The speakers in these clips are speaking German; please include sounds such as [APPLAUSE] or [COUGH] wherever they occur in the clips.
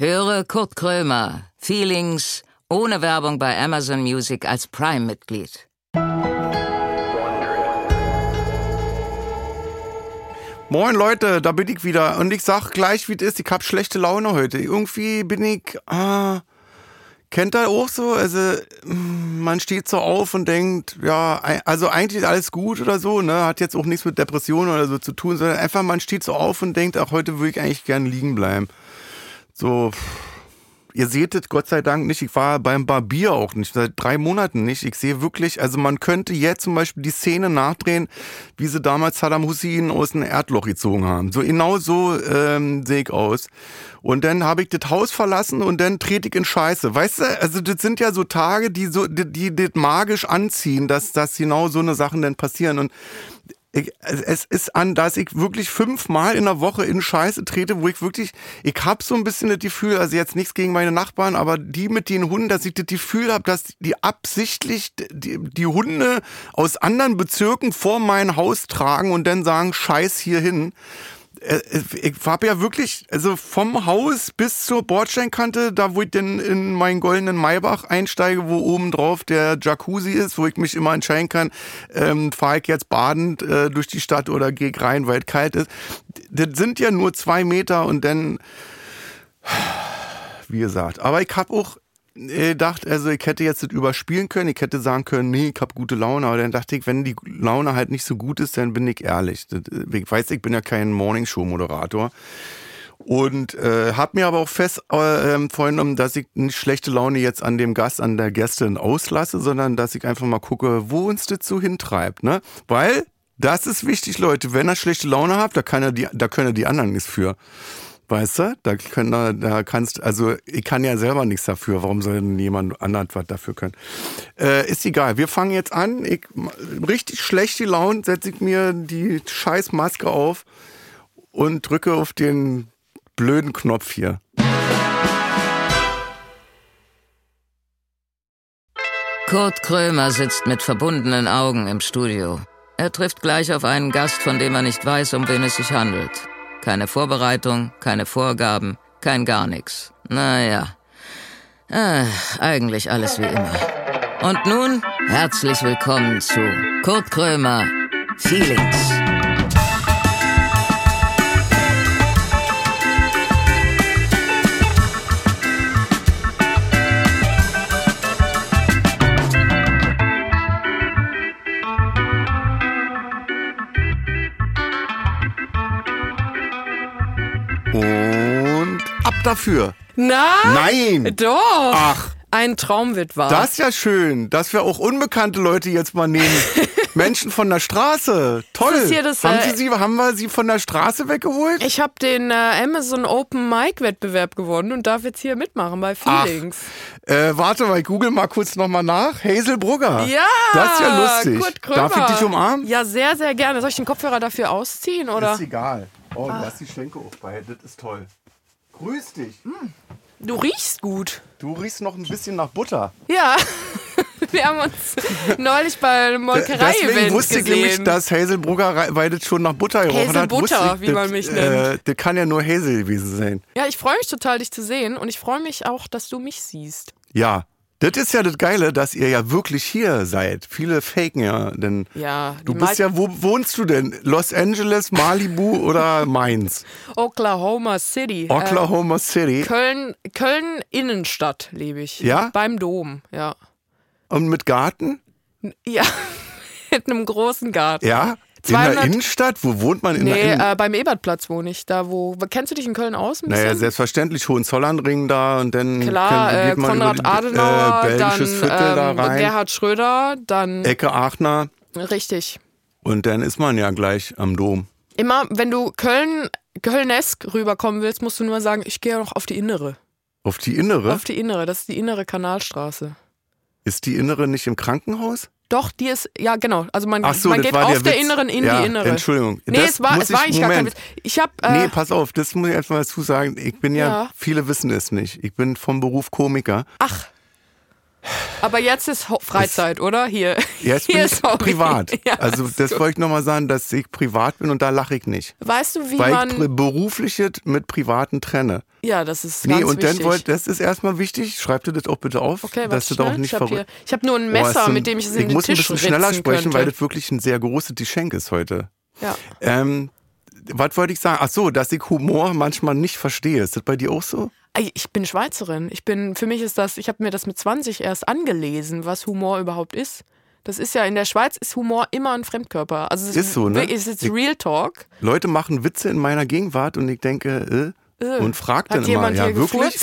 Höre Kurt Krömer, Feelings, ohne Werbung bei Amazon Music als Prime-Mitglied. Moin Leute, da bin ich wieder und ich sag gleich, wie es ist. Ich hab schlechte Laune heute. Irgendwie bin ich. Ah, kennt ihr auch so? Also man steht so auf und denkt, ja, also eigentlich alles gut oder so. Ne, hat jetzt auch nichts mit Depressionen oder so zu tun, sondern einfach man steht so auf und denkt, ach heute würde ich eigentlich gerne liegen bleiben. So. Ihr seht es Gott sei Dank nicht. Ich war beim Barbier auch nicht, seit drei Monaten nicht. Ich sehe wirklich, also man könnte jetzt zum Beispiel die Szene nachdrehen, wie sie damals Saddam Hussein aus dem Erdloch gezogen haben. So genau so ähm, sehe ich aus. Und dann habe ich das Haus verlassen und dann trete ich in Scheiße. Weißt du, also das sind ja so Tage, die so, die, die das magisch anziehen, dass, dass genau so eine Sachen dann passieren. Und ich, es ist an, dass ich wirklich fünfmal in der Woche in Scheiße trete, wo ich wirklich, ich habe so ein bisschen das Gefühl, also jetzt nichts gegen meine Nachbarn, aber die mit den Hunden, dass ich das Gefühl habe, dass die absichtlich die, die Hunde aus anderen Bezirken vor mein Haus tragen und dann sagen, Scheiß hier hin. Äh, ich habe ja wirklich, also vom Haus bis zur Bordsteinkante, da wo ich denn in meinen goldenen Maybach einsteige, wo oben drauf der Jacuzzi ist, wo ich mich immer entscheiden kann, ähm, fahre ich jetzt badend äh, durch die Stadt oder gehe rein, weil es kalt ist. Das sind ja nur zwei Meter und dann, wie gesagt, aber ich habe auch dachte, also ich hätte jetzt das überspielen können, ich hätte sagen können, nee, ich habe gute Laune, aber dann dachte ich, wenn die Laune halt nicht so gut ist, dann bin ich ehrlich. Ich weiß, ich bin ja kein Morningshow-Moderator. Und äh, habe mir aber auch fest äh, vorgenommen, dass ich nicht schlechte Laune jetzt an dem Gast, an der Gästin auslasse, sondern dass ich einfach mal gucke, wo uns das so hintreibt. Ne? Weil das ist wichtig, Leute. Wenn er schlechte Laune hat, da, kann er die, da können die anderen nichts für. Weißt du? Da, können, da kannst, also ich kann ja selber nichts dafür. Warum soll denn jemand anderes was dafür können? Äh, ist egal. Wir fangen jetzt an. Ich, richtig schlecht die Laune, setze ich mir die scheiß Maske auf und drücke auf den blöden Knopf hier. Kurt Krömer sitzt mit verbundenen Augen im Studio. Er trifft gleich auf einen Gast, von dem er nicht weiß, um wen es sich handelt. Keine Vorbereitung, keine Vorgaben, kein gar nichts. Naja, äh, eigentlich alles wie immer. Und nun herzlich willkommen zu Kurt Krömer Feelings. Dafür. Na? Nein. Doch. Ach. Ein Traum wird wahr. Das ist ja schön, dass wir auch unbekannte Leute jetzt mal nehmen. [LAUGHS] Menschen von der Straße. Toll. Das hier das, haben, äh, Sie sie, haben wir sie von der Straße weggeholt? Ich habe den äh, Amazon Open Mic Wettbewerb gewonnen und darf jetzt hier mitmachen bei Feelings. Ach, äh, warte mal, ich google mal kurz nochmal nach. Hazel Brugger. Ja. Das ist ja lustig. Darf ich dich umarmen? Ja, sehr, sehr gerne. Soll ich den Kopfhörer dafür ausziehen? Oder? Ist egal. Oh, ah. lass die Schenke auch bei. Das ist toll. Grüß dich. Hm. Du riechst gut. Du riechst noch ein bisschen nach Butter. Ja. [LAUGHS] Wir haben uns neulich bei einem Molkerei-Event Deswegen wusste gesehen. ich nämlich, dass Hazel Brugger weidet schon nach Butter gerochen hat. Butter, ich, wie man mich nennt. Äh, das kann ja nur Hazel gewesen sein. Ja, ich freue mich total, dich zu sehen und ich freue mich auch, dass du mich siehst. Ja, das ist ja das Geile, dass ihr ja wirklich hier seid. Viele faken ja, denn ja, du bist ja, wo wohnst du denn? Los Angeles, Malibu [LAUGHS] oder Mainz? Oklahoma City. Oklahoma äh, City. Köln, Köln Innenstadt lebe ich. Ja? Beim Dom, ja. Und mit Garten? Ja, [LAUGHS] mit einem großen Garten. Ja? 200, in der Innenstadt? Wo wohnt man in nee, der Innenstadt? Äh, beim Ebertplatz wohne ich. Da, wo. Kennst du dich in Köln aus? Ein naja, selbstverständlich. Hohenzollernring da und dann Klar, geht äh, Konrad die, Adenauer, äh, dann Viertel da ähm, rein. Gerhard Schröder, dann. Ecke Aachener. Richtig. Und dann ist man ja gleich am Dom. Immer, wenn du Köln, Kölnesk rüberkommen willst, musst du nur sagen, ich gehe noch auf die Innere. Auf die Innere? Auf die Innere, das ist die innere Kanalstraße. Ist die Innere nicht im Krankenhaus? Doch, die ist, ja genau. Also man, so, man geht auf der der. Inneren in ja, die Innere. Entschuldigung. Nee, Das es war, es war ich- gar kein. Witz. Ich hab, äh, Nee, pass auf, das muss ich erstmal dazu sagen. Ich bin ja, Ja. viele wissen es nicht. Ich bin vom Beruf Komiker. ach, Aber jetzt ist Freizeit, oder? Hier. Jetzt Hier bin ist ich Hobby. privat. [LAUGHS] Ja, also das gut. wollte ich nochmal sagen, dass ich privat bin und da lache ich nicht. Weißt du, wie weil ich man. pri- berufliches mit privaten trenne. Ja, das ist Nee, ganz und wichtig. dann wollt, das ist erstmal wichtig, schreib dir das auch bitte auf, Okay, dass du da auch nicht ich habe verrückt. hab nur ein Messer, ein- mit dem ich es in Ich den muss ein Tisch bisschen schneller sprechen, könnte. weil das wirklich ein sehr großes Geschenk ist heute. ja. Ähm, was wollte ich sagen? Ach so, dass ich Humor manchmal nicht verstehe. Ist das bei dir auch so? Ich bin Schweizerin. Ich bin, für mich ist das, ich habe mir das mit 20 erst angelesen, was Humor überhaupt ist. Das ist ja, in der Schweiz ist Humor immer ein Fremdkörper. Also es Ist so, ne? Es ist Ich- Real Talk. Leute machen Witze in meiner Gegenwart und ich denke, äh, Äh, und fragt dann immer, jemand ja wirklich?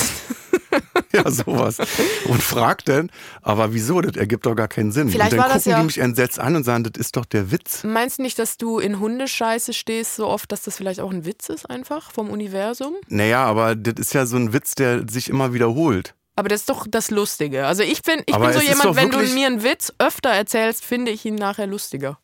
[LAUGHS] Ja, sowas. Und fragt dann, aber wieso? Das ergibt doch gar keinen Sinn. Vielleicht und dann war das gucken ja- die mich entsetzt an und sagen, das ist doch der Witz. Meinst du nicht, dass du in Hundescheiße stehst so oft, dass das vielleicht auch ein Witz ist einfach vom Universum? Naja, aber das ist ja so ein Witz, der sich immer wiederholt. Aber das ist doch das Lustige. Also ich bin, ich Aber bin so jemand, wenn du mir einen Witz öfter erzählst, finde ich ihn nachher lustiger.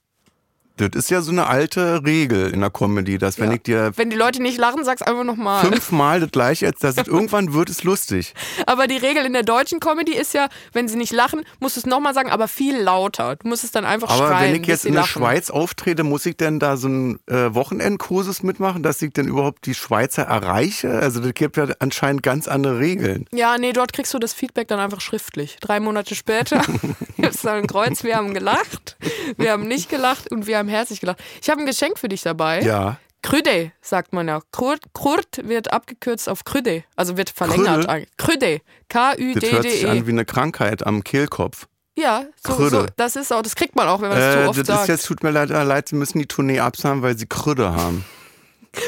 Das ist ja so eine alte Regel in der Comedy, dass wenn Ja. ich dir Wenn die Leute nicht lachen, sag's einfach nochmal. fünfmal das gleiche [LAUGHS] es irgendwann wird es lustig. Aber die Regel in der deutschen Comedy ist ja, wenn sie nicht lachen, musst du es nochmal sagen, aber viel lauter. Du musst es dann einfach Aber schreien. wenn ich jetzt in der. Schweiz auftrete, muss ich denn da so einen äh, Wochenendkursus mitmachen, dass ich denn überhaupt die Schweizer erreiche? Also das gibt ja anscheinend ganz andere Regeln. Ja, nee, dort kriegst du das Feedback dann einfach schriftlich. Drei Monate später [LAUGHS] gibt's dann ein Kreuz, wir haben gelacht, wir haben nicht gelacht und wir haben herzlich gelacht. Ich habe ein Geschenk für dich dabei. Ja. Krüde, sagt man ja. Kurt, Kurt wird abgekürzt auf Krüde, also wird verlängert. Krüde? Krüde, Das hört sich K-Ü-D-D-E. an wie eine Krankheit am Kehlkopf. Ja, so, Krüde. so, das ist auch, das kriegt man auch, wenn man das Äh, zu oft das sagt. ist jetzt, tut mir leid, äh, leid, sie müssen die Tournee absagen, weil sie Krüde haben.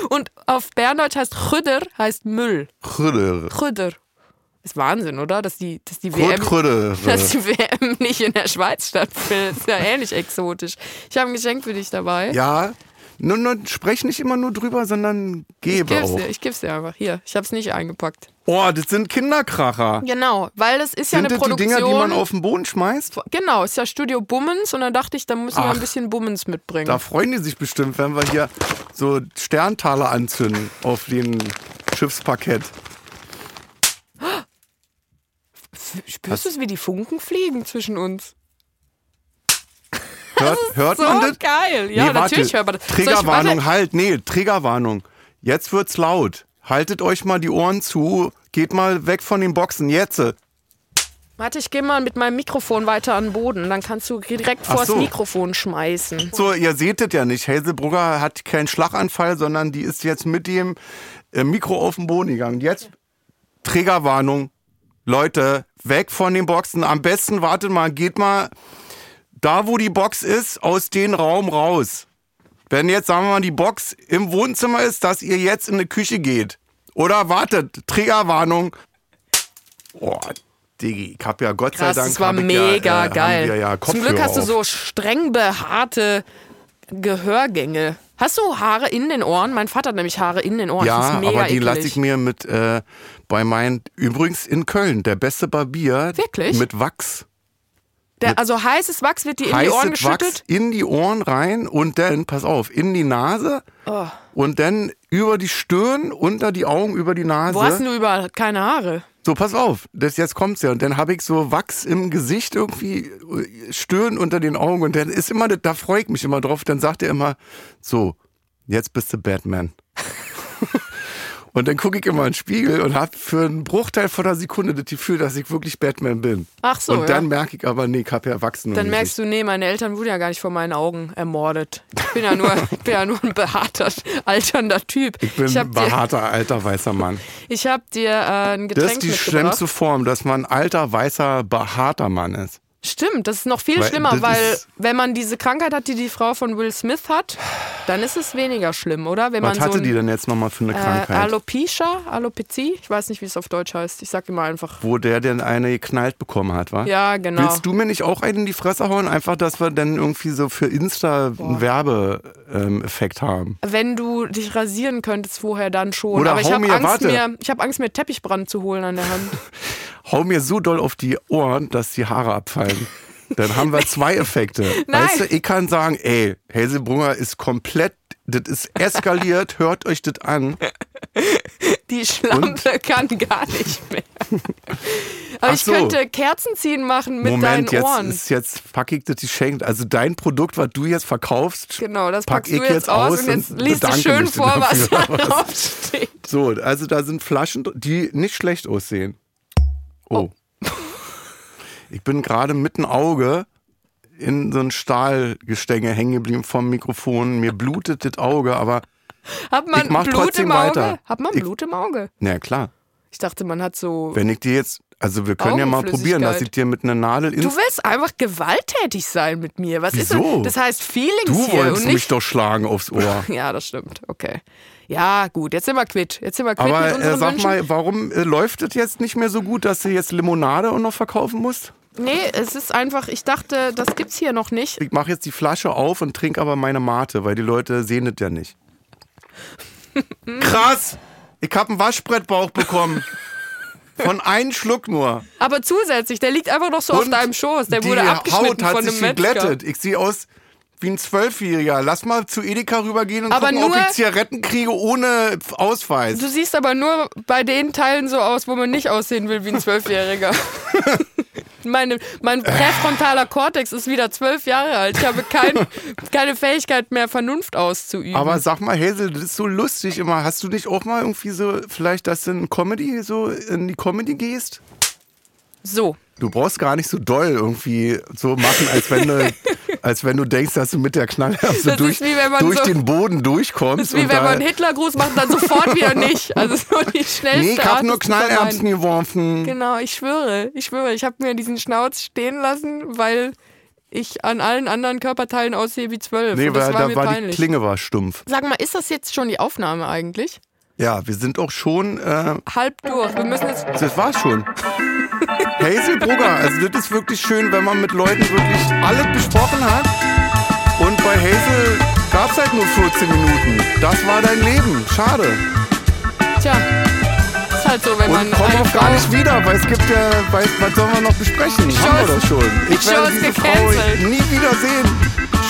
und auf Berndeutsch heißt Krüder, heißt Müll. Krüde. Krüder. Ist Wahnsinn, oder? Dass die, dass die WM. [LAUGHS] Dass die WM nicht in der Schweiz stattfindet. Ist ja ähnlich exotisch. Ich habe ein Geschenk für dich dabei. Ja, nur, nur, sprech nicht immer nur drüber, sondern ich gebe gib's auch. dir, ich gib's dir einfach. Hier, ich habe es nicht eingepackt. Oh, das sind Kinderkracher. Genau, weil das ist ja Sind eine das die Produktion. Dinger, die man auf den Boden schmeißt? genau, ist ja Studio Bummens und dann dachte ich, da müssen wir Ach. ein bisschen Bummens mitbringen. Da freuen die sich bestimmt, wenn wir hier so Sterntaler anzünden auf den Schiffsparkett. Spürst du es, wie die Funken fliegen zwischen uns? Hört, hört So man das? geil. Ja, nee, natürlich warte. hört man das. Ich- Triggerwarnung, warte. halt. Nee, Triggerwarnung. Jetzt wird's laut. Haltet euch mal die Ohren zu. Geht mal weg von den Boxen. Jetzt. Warte, ich gehe mal mit meinem Mikrofon weiter an den Boden. Dann kannst du direkt vors so. Mikrofon schmeißen. So, ihr seht es ja nicht. Hazelbrugger hat keinen Schlaganfall, sondern die ist jetzt mit dem äh, Mikro auf den Boden gegangen. Jetzt Triggerwarnung. Leute, weg von den Boxen. Am besten wartet mal, geht mal da, wo die Box ist, aus dem Raum raus. Wenn jetzt, sagen wir mal, die Box im Wohnzimmer ist, dass ihr jetzt in die Küche geht. Oder wartet, Triggerwarnung. Oh, Diggi, ich hab ja Gott sei Krass, Dank. das war mega ja, äh, geil. Ja Zum Glück hast du auf. so streng behaarte Gehörgänge. Hast du Haare in den Ohren? Mein Vater hat nämlich Haare in den Ohren. Ja, aber die lasse ich mir mit äh, bei meinen, übrigens in Köln, der beste Barbier. Wirklich? Mit Wachs. Der, also heißes Wachs wird dir in die Ohren Heißes Wachs geschüttet. in die Ohren rein und dann, pass auf, in die Nase Oh. und dann über die Stirn, unter die Augen, über die Nase. Wo hast denn du überall keine Haare? So, pass auf, das jetzt kommt's ja. Und dann habe ich so Wachs im Gesicht irgendwie, äh, Stirn unter den Augen. Und dann ist immer, da freue ich mich immer drauf. Dann sagt er immer, so, jetzt bist du Batman. Und dann gucke ich immer in den Spiegel und habe für einen Bruchteil von einer Sekunde das Gefühl, dass ich wirklich Batman bin. Ach so, Und dann ja. merke ich aber, nee, ich habe ja Erwachsene. Dann merkst du, nee, meine Eltern wurden ja gar nicht vor meinen Augen ermordet. Ich bin ja nur, [LAUGHS] bin ja nur ein behaarter, alternder Typ. Ich bin ein dir, behaarter, alter, weißer Mann. ich hab dir äh, ein Das Getränk ist die schlimmste Form, dass man ein alter, weißer, behaarter Mann ist. Stimmt, das ist noch viel Weil schlimmer, weil wenn man diese Krankheit hat, die die Frau von Will Smith hat, dann ist es weniger schlimm, oder? Wenn Was hatte so die ein, denn jetzt nochmal für eine äh, Krankheit? Alopecia, Alopezie, ich weiß nicht, wie es auf Deutsch heißt. Ich sag immer einfach. wo der denn eine geknallt bekommen hat, wa? Ja, genau. Willst du mir nicht auch einen in die Fresse hauen? Einfach, dass wir dann irgendwie so für Insta einen Werbeeffekt haben. Wenn du dich rasieren könntest vorher, dann schon. Oder Aber ich habe Angst, warte. mir, ich hab Angst, mir Teppichbrand zu holen an der Hand. [LAUGHS] Hau mir so doll auf die Ohren, dass die Haare abfallen. Dann haben wir zwei Effekte. [LAUGHS] Nein. Weißt du, ich kann sagen, ey, Hazelbrunner ist komplett, das ist eskaliert, [LAUGHS] hört euch das an. Die Schlampe kann gar nicht mehr. Aber Ach ich so. könnte Kerzenziehen machen mit Moment, deinen jetzt Ohren. ist jetzt pack ich das geschenkt. Also dein Produkt, was du jetzt verkaufst, genau, das pack packst ich du jetzt jetzt aus und jetzt und liest du schön vor, was da [LAUGHS] drauf steht. So, also da sind Flaschen, die nicht schlecht aussehen. Oh. Ich bin gerade mit dem Auge in so ein Stahlgestänge hängen geblieben vom Mikrofon. Mir blutet das Auge, aber Hat man Ich mach Blut trotzdem im Auge? weiter. Hat man Ich- Blut im Auge? na klar. Ich dachte, man hat so. Wenn ich dir jetzt, also wir können ja mal probieren, dass ich dir mit einer Nadel Du ins. willst einfach gewalttätig sein mit mir. Was ist Wieso? das? Das heißt Feelings Du hier wolltest und mich doch schlagen aufs Ohr. [LAUGHS] Ja, das stimmt. Okay. Ja, gut. Jetzt sind wir quitt. Jetzt sind wir quitt Aber mit äh, sag Wünschen. mal, warum äh, läuft das jetzt nicht mehr so gut, dass du jetzt Limonade auch noch verkaufen musst? Nee, es ist einfach, ich dachte, das gibt's hier noch nicht. Ich mache jetzt die Flasche auf und trinke aber meine Mate, weil die Leute sehen das ja nicht. [LAUGHS] Krass! Ich habe einen Waschbrettbauch bekommen. Von einem Schluck nur. Aber zusätzlich, der liegt einfach noch so auf Und deinem Schoß. Der wurde abgeschnitten Haut hat von einem sich geglättet. Ich sehe aus wie ein Zwölfjähriger. Lass mal zu Edeka rübergehen und Aber gucken, ob nur- ich Zigaretten kriege ohne Ausweis. Du siehst aber nur bei den Teilen so aus, wo man nicht aussehen will wie ein Zwölfjähriger. [LAUGHS] Meine, mein präfrontaler Kortex ist wieder zwölf Jahre alt. Ich habe kein, keine Fähigkeit mehr, Vernunft auszuüben. Aber sag mal, Hazel, das ist so lustig immer. Hast du nicht auch mal irgendwie so, vielleicht, dass du in Comedy so in die Comedy gehst? so, Du brauchst gar nicht so doll irgendwie so machen, als wenn du, [LAUGHS] als wenn du denkst, dass du mit der Knarre durch, durch so- den Boden durchkommst. das ist wie wenn man einen Hitlergruß macht dann sofort wieder nicht. Also so die schnellste Nee, ich Art, hab nur. Knallerbsen geworfen. Genau, ich schwöre, ich schwöre, ich habe mir diesen Schnauz stehen lassen, weil ich an allen anderen Körperteilen aussehe wie zwölf. Nee, weil war da war peinlich. die Klinge war stumpf. Sag mal, ist das jetzt schon die Aufnahme eigentlich? Ja, wir sind auch schon, äh, Halb durch. Wir müssen jetzt. das war's schon. [LAUGHS] Hazel Brugger, also das ist wirklich schön, wenn man mit Leuten wirklich alles besprochen hat. Und bei Hazel gab's halt nur 14 Minuten. Das war dein Leben. Schade. Tja, ist halt so, wenn man Und komm eine auch Frau. gar nicht wieder, weil es gibt ja, weil, was sollen wir noch besprechen? Die Haben wir doch schon. Ich werde diese Frau gecancelt. nie wiedersehen.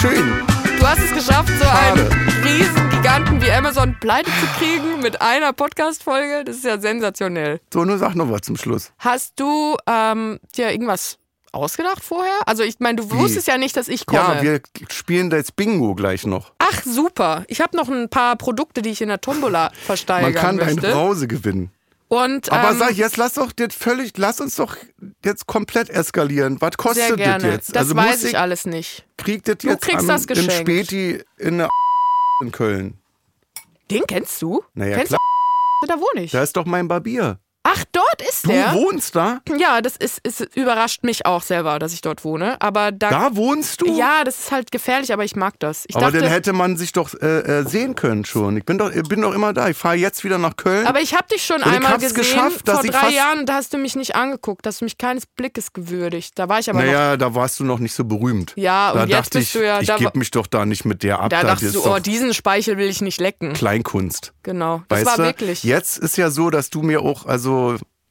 Schön. Du hast es geschafft, so Schade. einen Riesengiganten wie Amazon pleite zu kriegen mit einer Podcast-Folge. Das ist ja sensationell. So, nur sag noch was zum Schluss. Hast du ähm, dir irgendwas ausgedacht vorher? Also ich meine, du wusstest ja nicht, dass ich komme. Ja, wir spielen da jetzt Bingo gleich noch. Ach super, ich habe noch ein paar Produkte, die ich in der Tombola versteigern Man kann deine möchte. Brause gewinnen. Und Aber ähm, sag, jetzt lass doch jetzt völlig, lass uns doch jetzt komplett eskalieren. Was sehr kostet das gerne. jetzt? Das also weiß muss ich alles nicht. kriegt das Du jetzt kriegst am, das im geschenkt. Späti in der [LAUGHS] in Köln. Den kennst du? Naja, kennst klar. du? Da wohne ich. Da ist doch mein Barbier. Ach, dort ist Du der. wohnst da? Ja, das ist, ist überrascht mich auch selber, dass ich dort wohne. Aber da, Da wohnst du? ja, das ist halt gefährlich, aber ich mag das. Ich Aber dachte, dann hätte man sich doch äh, äh, sehen können schon. Ich bin doch, bin doch immer da. Ich fahre jetzt wieder nach Köln. aber ich habe dich schon einmal gesehen geschafft, vor drei Jahren da hast du mich nicht angeguckt, hast du mich keines Blickes gewürdigt. Da war ich aber noch. naja, da warst du noch nicht so berühmt. Ja, und da jetzt dachte bist ich, du ja- ich da gebe mich doch da nicht mit der ab. Da das dachtest du, oh, diesen Speichel will ich nicht lecken. Kleinkunst. Genau. Das Weißt war du? wirklich. Jetzt ist ja so, dass du mir auch also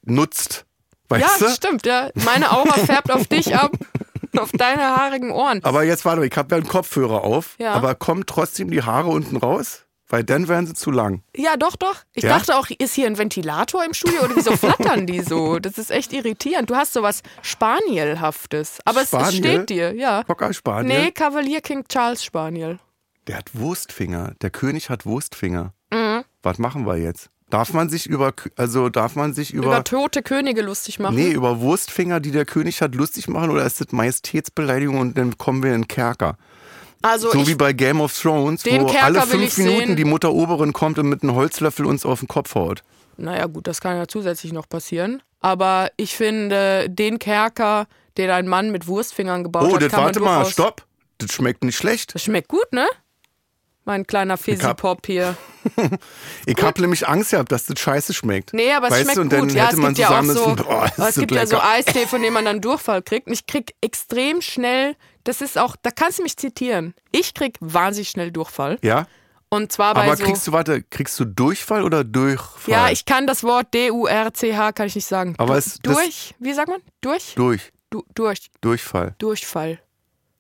nutzt. Weißt Ja, du? das stimmt, ja. Meine Aura färbt auf dich ab, [LAUGHS] auf deine haarigen Ohren. Aber jetzt warte mal, ich habe ja einen Kopfhörer auf, Ja. aber kommen trotzdem die Haare unten raus? Weil dann wären sie zu lang. Ja, doch, doch. Ich Ja? dachte auch, ist hier ein Ventilator im Studio oder wieso flattern die so? Das ist echt irritierend. Du hast sowas Spanielhaftes. Aber es, es Spaniel? steht dir, ja. Cocker Spaniel. Nee, Kavalier King Charles Spaniel. Der hat Wurstfinger. Der König hat Wurstfinger. Mhm. Was machen wir jetzt? Darf man sich über, also darf man sich über, Über tote Könige lustig machen. nee, über Wurstfinger, die der König hat, lustig machen oder ist das Majestätsbeleidigung und dann kommen wir in den Kerker? also So ich, wie bei Game of Thrones, wo Kerker alle fünf Minuten sehen. die Mutter Oberin kommt und mit einem Holzlöffel uns auf den Kopf haut. naja gut, das kann ja zusätzlich noch passieren. Aber ich finde, den Kerker, den ein Mann mit Wurstfingern gebaut Oh, hat, das kann warte man mal, stopp. Das schmeckt nicht schlecht. Das schmeckt gut, ne? Mein kleiner Fizzy-Pop hier. [LAUGHS] Ich habe nämlich Angst gehabt, dass das scheiße schmeckt. Nee, aber es weißt schmeckt du, und dann gut. Ja, hätte es man gibt ja auch zusammen so, müssen, boah, ist es gibt ja so. Eistee, von dem man dann Durchfall kriegt. Und ich krieg extrem schnell, das ist auch, da kannst du mich zitieren. Ich krieg wahnsinnig schnell Durchfall. Ja, Und zwar bei aber so. kriegst du, warte, kriegst du Durchfall oder Durchfall? ja, ich kann das Wort D-U-R-C-H, kann ich nicht sagen. Aber Du- es- das- durch, wie sagt man? Durch? Durch. Du, durch, Durchfall. Durchfall.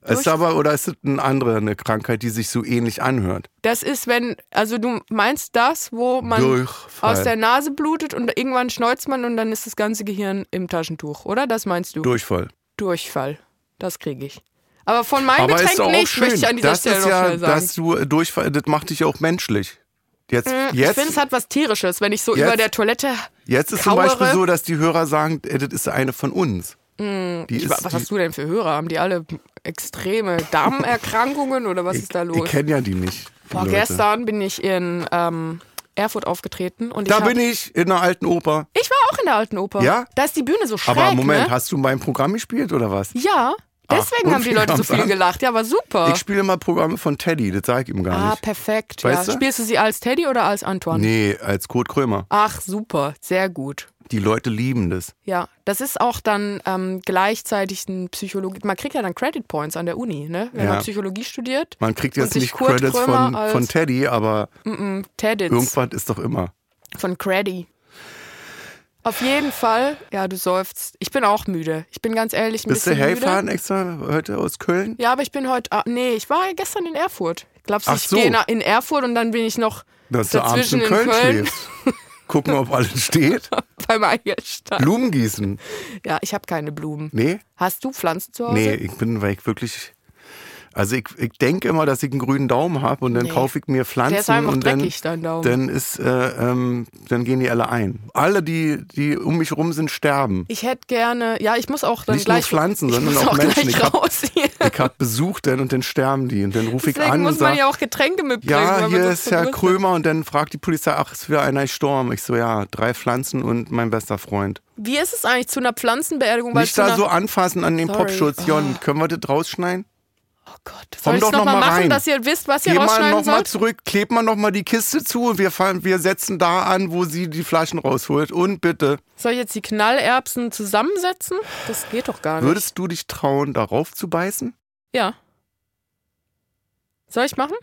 Ist aber, oder ist es eine andere eine Krankheit, die sich so ähnlich anhört? Das ist, wenn, also du meinst das, wo man Durchfall. aus der Nase blutet und irgendwann schneuzt man und dann ist das ganze Gehirn im Taschentuch, oder? Das meinst du? Durchfall. Durchfall. Das kriege ich. Aber von meinem Aber Getränk nicht, schön. möchte ich an dieser das Stelle ist noch ja, schnell sagen. dass du äh, Durchfall, das macht dich auch menschlich. Jetzt, Mm, ich jetzt, finde, es hat was Tierisches, wenn ich so Jetzt- über der Toilette jetzt ist zum kauere. Beispiel so, dass die Hörer sagen, äh, das ist eine von uns. Die Mm, Ich, ist, was die, hast du denn für Hörer? Haben die alle extreme Darmerkrankungen oder was ist da ich los? kenne ja die nicht. Die Boah, Leute. gestern bin ich in ähm, Erfurt aufgetreten und Da ich, bin ich in der alten Oper. ich war auch in der alten Oper. Ja? Da ist die Bühne so schräg, Aber Moment, ne? hast du mein Programm gespielt oder was? Ja, deswegen und haben die Leute so viel an? gelacht. Ja, war super. Ich spiele immer Programme von Teddy, das sage ich ihm gar ah, nicht. perfekt. Weißt ja. du? Spielst du sie als Teddy oder als Antoine? Nee, als Kurt Krömer. Ach, super. Sehr gut. Die Leute lieben das. Ja, das ist auch dann ähm, gleichzeitig ein Psychologie. Man kriegt ja dann Credit Points an der Uni, ne? Wenn Ja. man Psychologie studiert. Man kriegt jetzt nicht Kurt Credits von, von Teddy, aber Mm, Tedits. irgendwas ist doch immer. Von Creddy. Auf jeden Fall, ja, du seufzt. Ich bin auch müde. Ich bin ganz ehrlich ein Bist du bisschen hergefahren müde. extra heute aus Köln? Ja, aber ich bin heute. ah, Nee, ich war gestern in Erfurt. Glaubst du, ich so. gehe in Erfurt und dann bin ich noch Dass du abends dazwischen in Köln, schläfst. [LAUGHS] Gucken, ob alles steht. [LAUGHS] beim Eierstein? Blumen gießen. Ja, ich habe keine Blumen. Nee? Hast du Pflanzen zu Hause? Nee, ich bin, weil ich wirklich. Also ich, ich denke immer, dass ich einen grünen Daumen habe und dann Nee. kaufe ich mir Pflanzen Der ist einfach und dann, dein Daumen. dann ist, äh, ähm, dann gehen die alle ein. Alle, die, die um mich rum sind, sterben. Ich hätte gerne, ja, ich muss auch dann Nicht nur gleich. Pflanzen, ich sondern muss auch Menschen. Ich hab- habe Besuch dann und dann sterben die und dann rufe ich an muss und man sage, ja auch Getränke mitbringen. ja, man hier ist Herr. Krömer und dann fragt die Polizei, ach, ist wieder einer gestorben. Ich so, ja, drei Pflanzen und mein bester Freund. Wie ist es eigentlich zu einer Pflanzenbeerdigung? Nicht da so anfassen an den Sorry. Popschutz. Jon, können wir das rausschneiden? Oh Gott, soll ich es nochmal noch mal machen, rein. dass ihr wisst, was ihr Geh mal rausschneiden nochmal sollt? zurück, kleb mal nochmal die Kiste zu und wir, fahren, wir setzen da an, wo sie die Flaschen rausholt. Und bitte, Soll ich jetzt die Knallerbsen zusammensetzen? Das geht doch gar nicht. würdest du dich trauen, darauf zu beißen? Ja. Soll ich machen?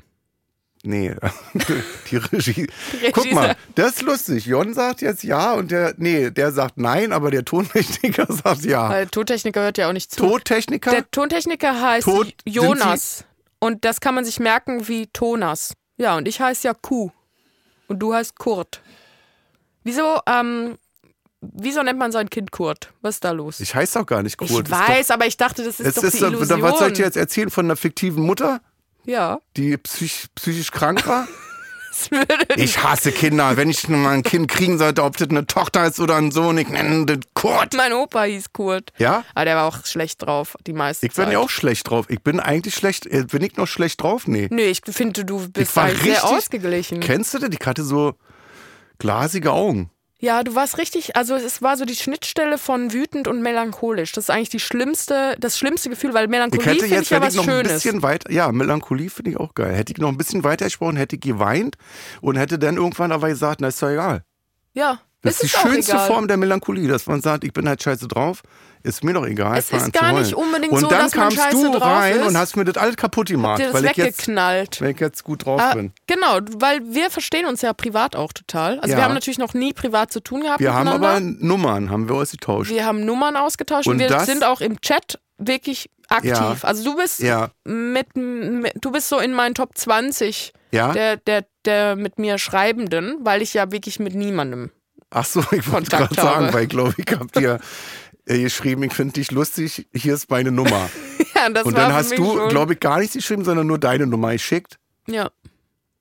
Nee, [LAUGHS] die Regie. Regie Guck mal, das ist lustig. Jon sagt jetzt ja und der, nee, der sagt nein, aber der Tontechniker [LAUGHS] sagt ja. Weil Tontechniker hört ja auch nicht zu. Tontechniker? Der Tontechniker heißt Tot- Jonas. Und das kann man sich merken wie Tonas. Ja, und ich heiße ja Kuh. Und du heißt Kurt. Wieso, ähm, wieso nennt man sein Kind Kurt? Was ist da los? ich heiße doch gar nicht Kurt. ich Ist doch- weiß, aber ich dachte, das ist Es doch ist, die Illusion. was soll ich dir jetzt erzählen von einer fiktiven Mutter, Ja. die psych, psychisch krank war? [LAUGHS] Ich hasse Kinder. Wenn ich mal ein Kind kriegen sollte, ob das eine Tochter ist oder ein Sohn, ich nenne das Kurt. mein Opa hieß Kurt. Ja? Aber der war auch schlecht drauf, die meiste Ich bin Zeit. ja auch schlecht drauf. Ich bin eigentlich schlecht. äh, Bin ich noch schlecht drauf? Nee. Nö, ich finde, du bist Ich war eigentlich sehr richtig- ausgeglichen. Kennst du das? Ich hatte so glasige Augen. Ja, du warst richtig, also es war so die Schnittstelle von wütend und melancholisch. Das ist eigentlich die schlimmste, das schlimmste Gefühl, weil Ich Melancholie finde jetzt, ich ja was ich noch ein Schönes. bisschen weiter, ja, Melancholie finde ich auch geil. Hätte ich noch ein bisschen weiter gesprochen, hätte ich geweint und hätte dann irgendwann aber gesagt, na ist doch egal. Ja, Das ist die auch schönste egal. Form der Melancholie, dass man sagt, ich bin halt scheiße drauf, ist mir doch egal. Es ist gar nicht unbedingt und so, dann dass man kamst scheiße du drauf rein ist. und hast mir das alles kaputt gemacht, weil ich, jetzt, weil ich jetzt gut drauf Ah, bin. genau, weil wir verstehen uns ja privat auch total. Also Ja. wir haben natürlich noch nie privat zu tun gehabt Wir haben aber Nummern, haben wir ausgetauscht. wir haben Nummern ausgetauscht und, Und wir sind auch im Chat wirklich aktiv. Ja. Also du bist Ja, mit, mit du bist so in meinen Top 20 ja. der, der, der mit mir Schreibenden, weil ich ja wirklich mit niemandem. Ach so, ich wollte gerade sagen, weil ich glaube, ich habe dir [LAUGHS] äh, geschrieben, ich finde dich lustig, hier ist meine Nummer. [LAUGHS] Ja, das Und dann hast du, glaube ich, gar nichts geschrieben, sondern nur deine Nummer geschickt. ja.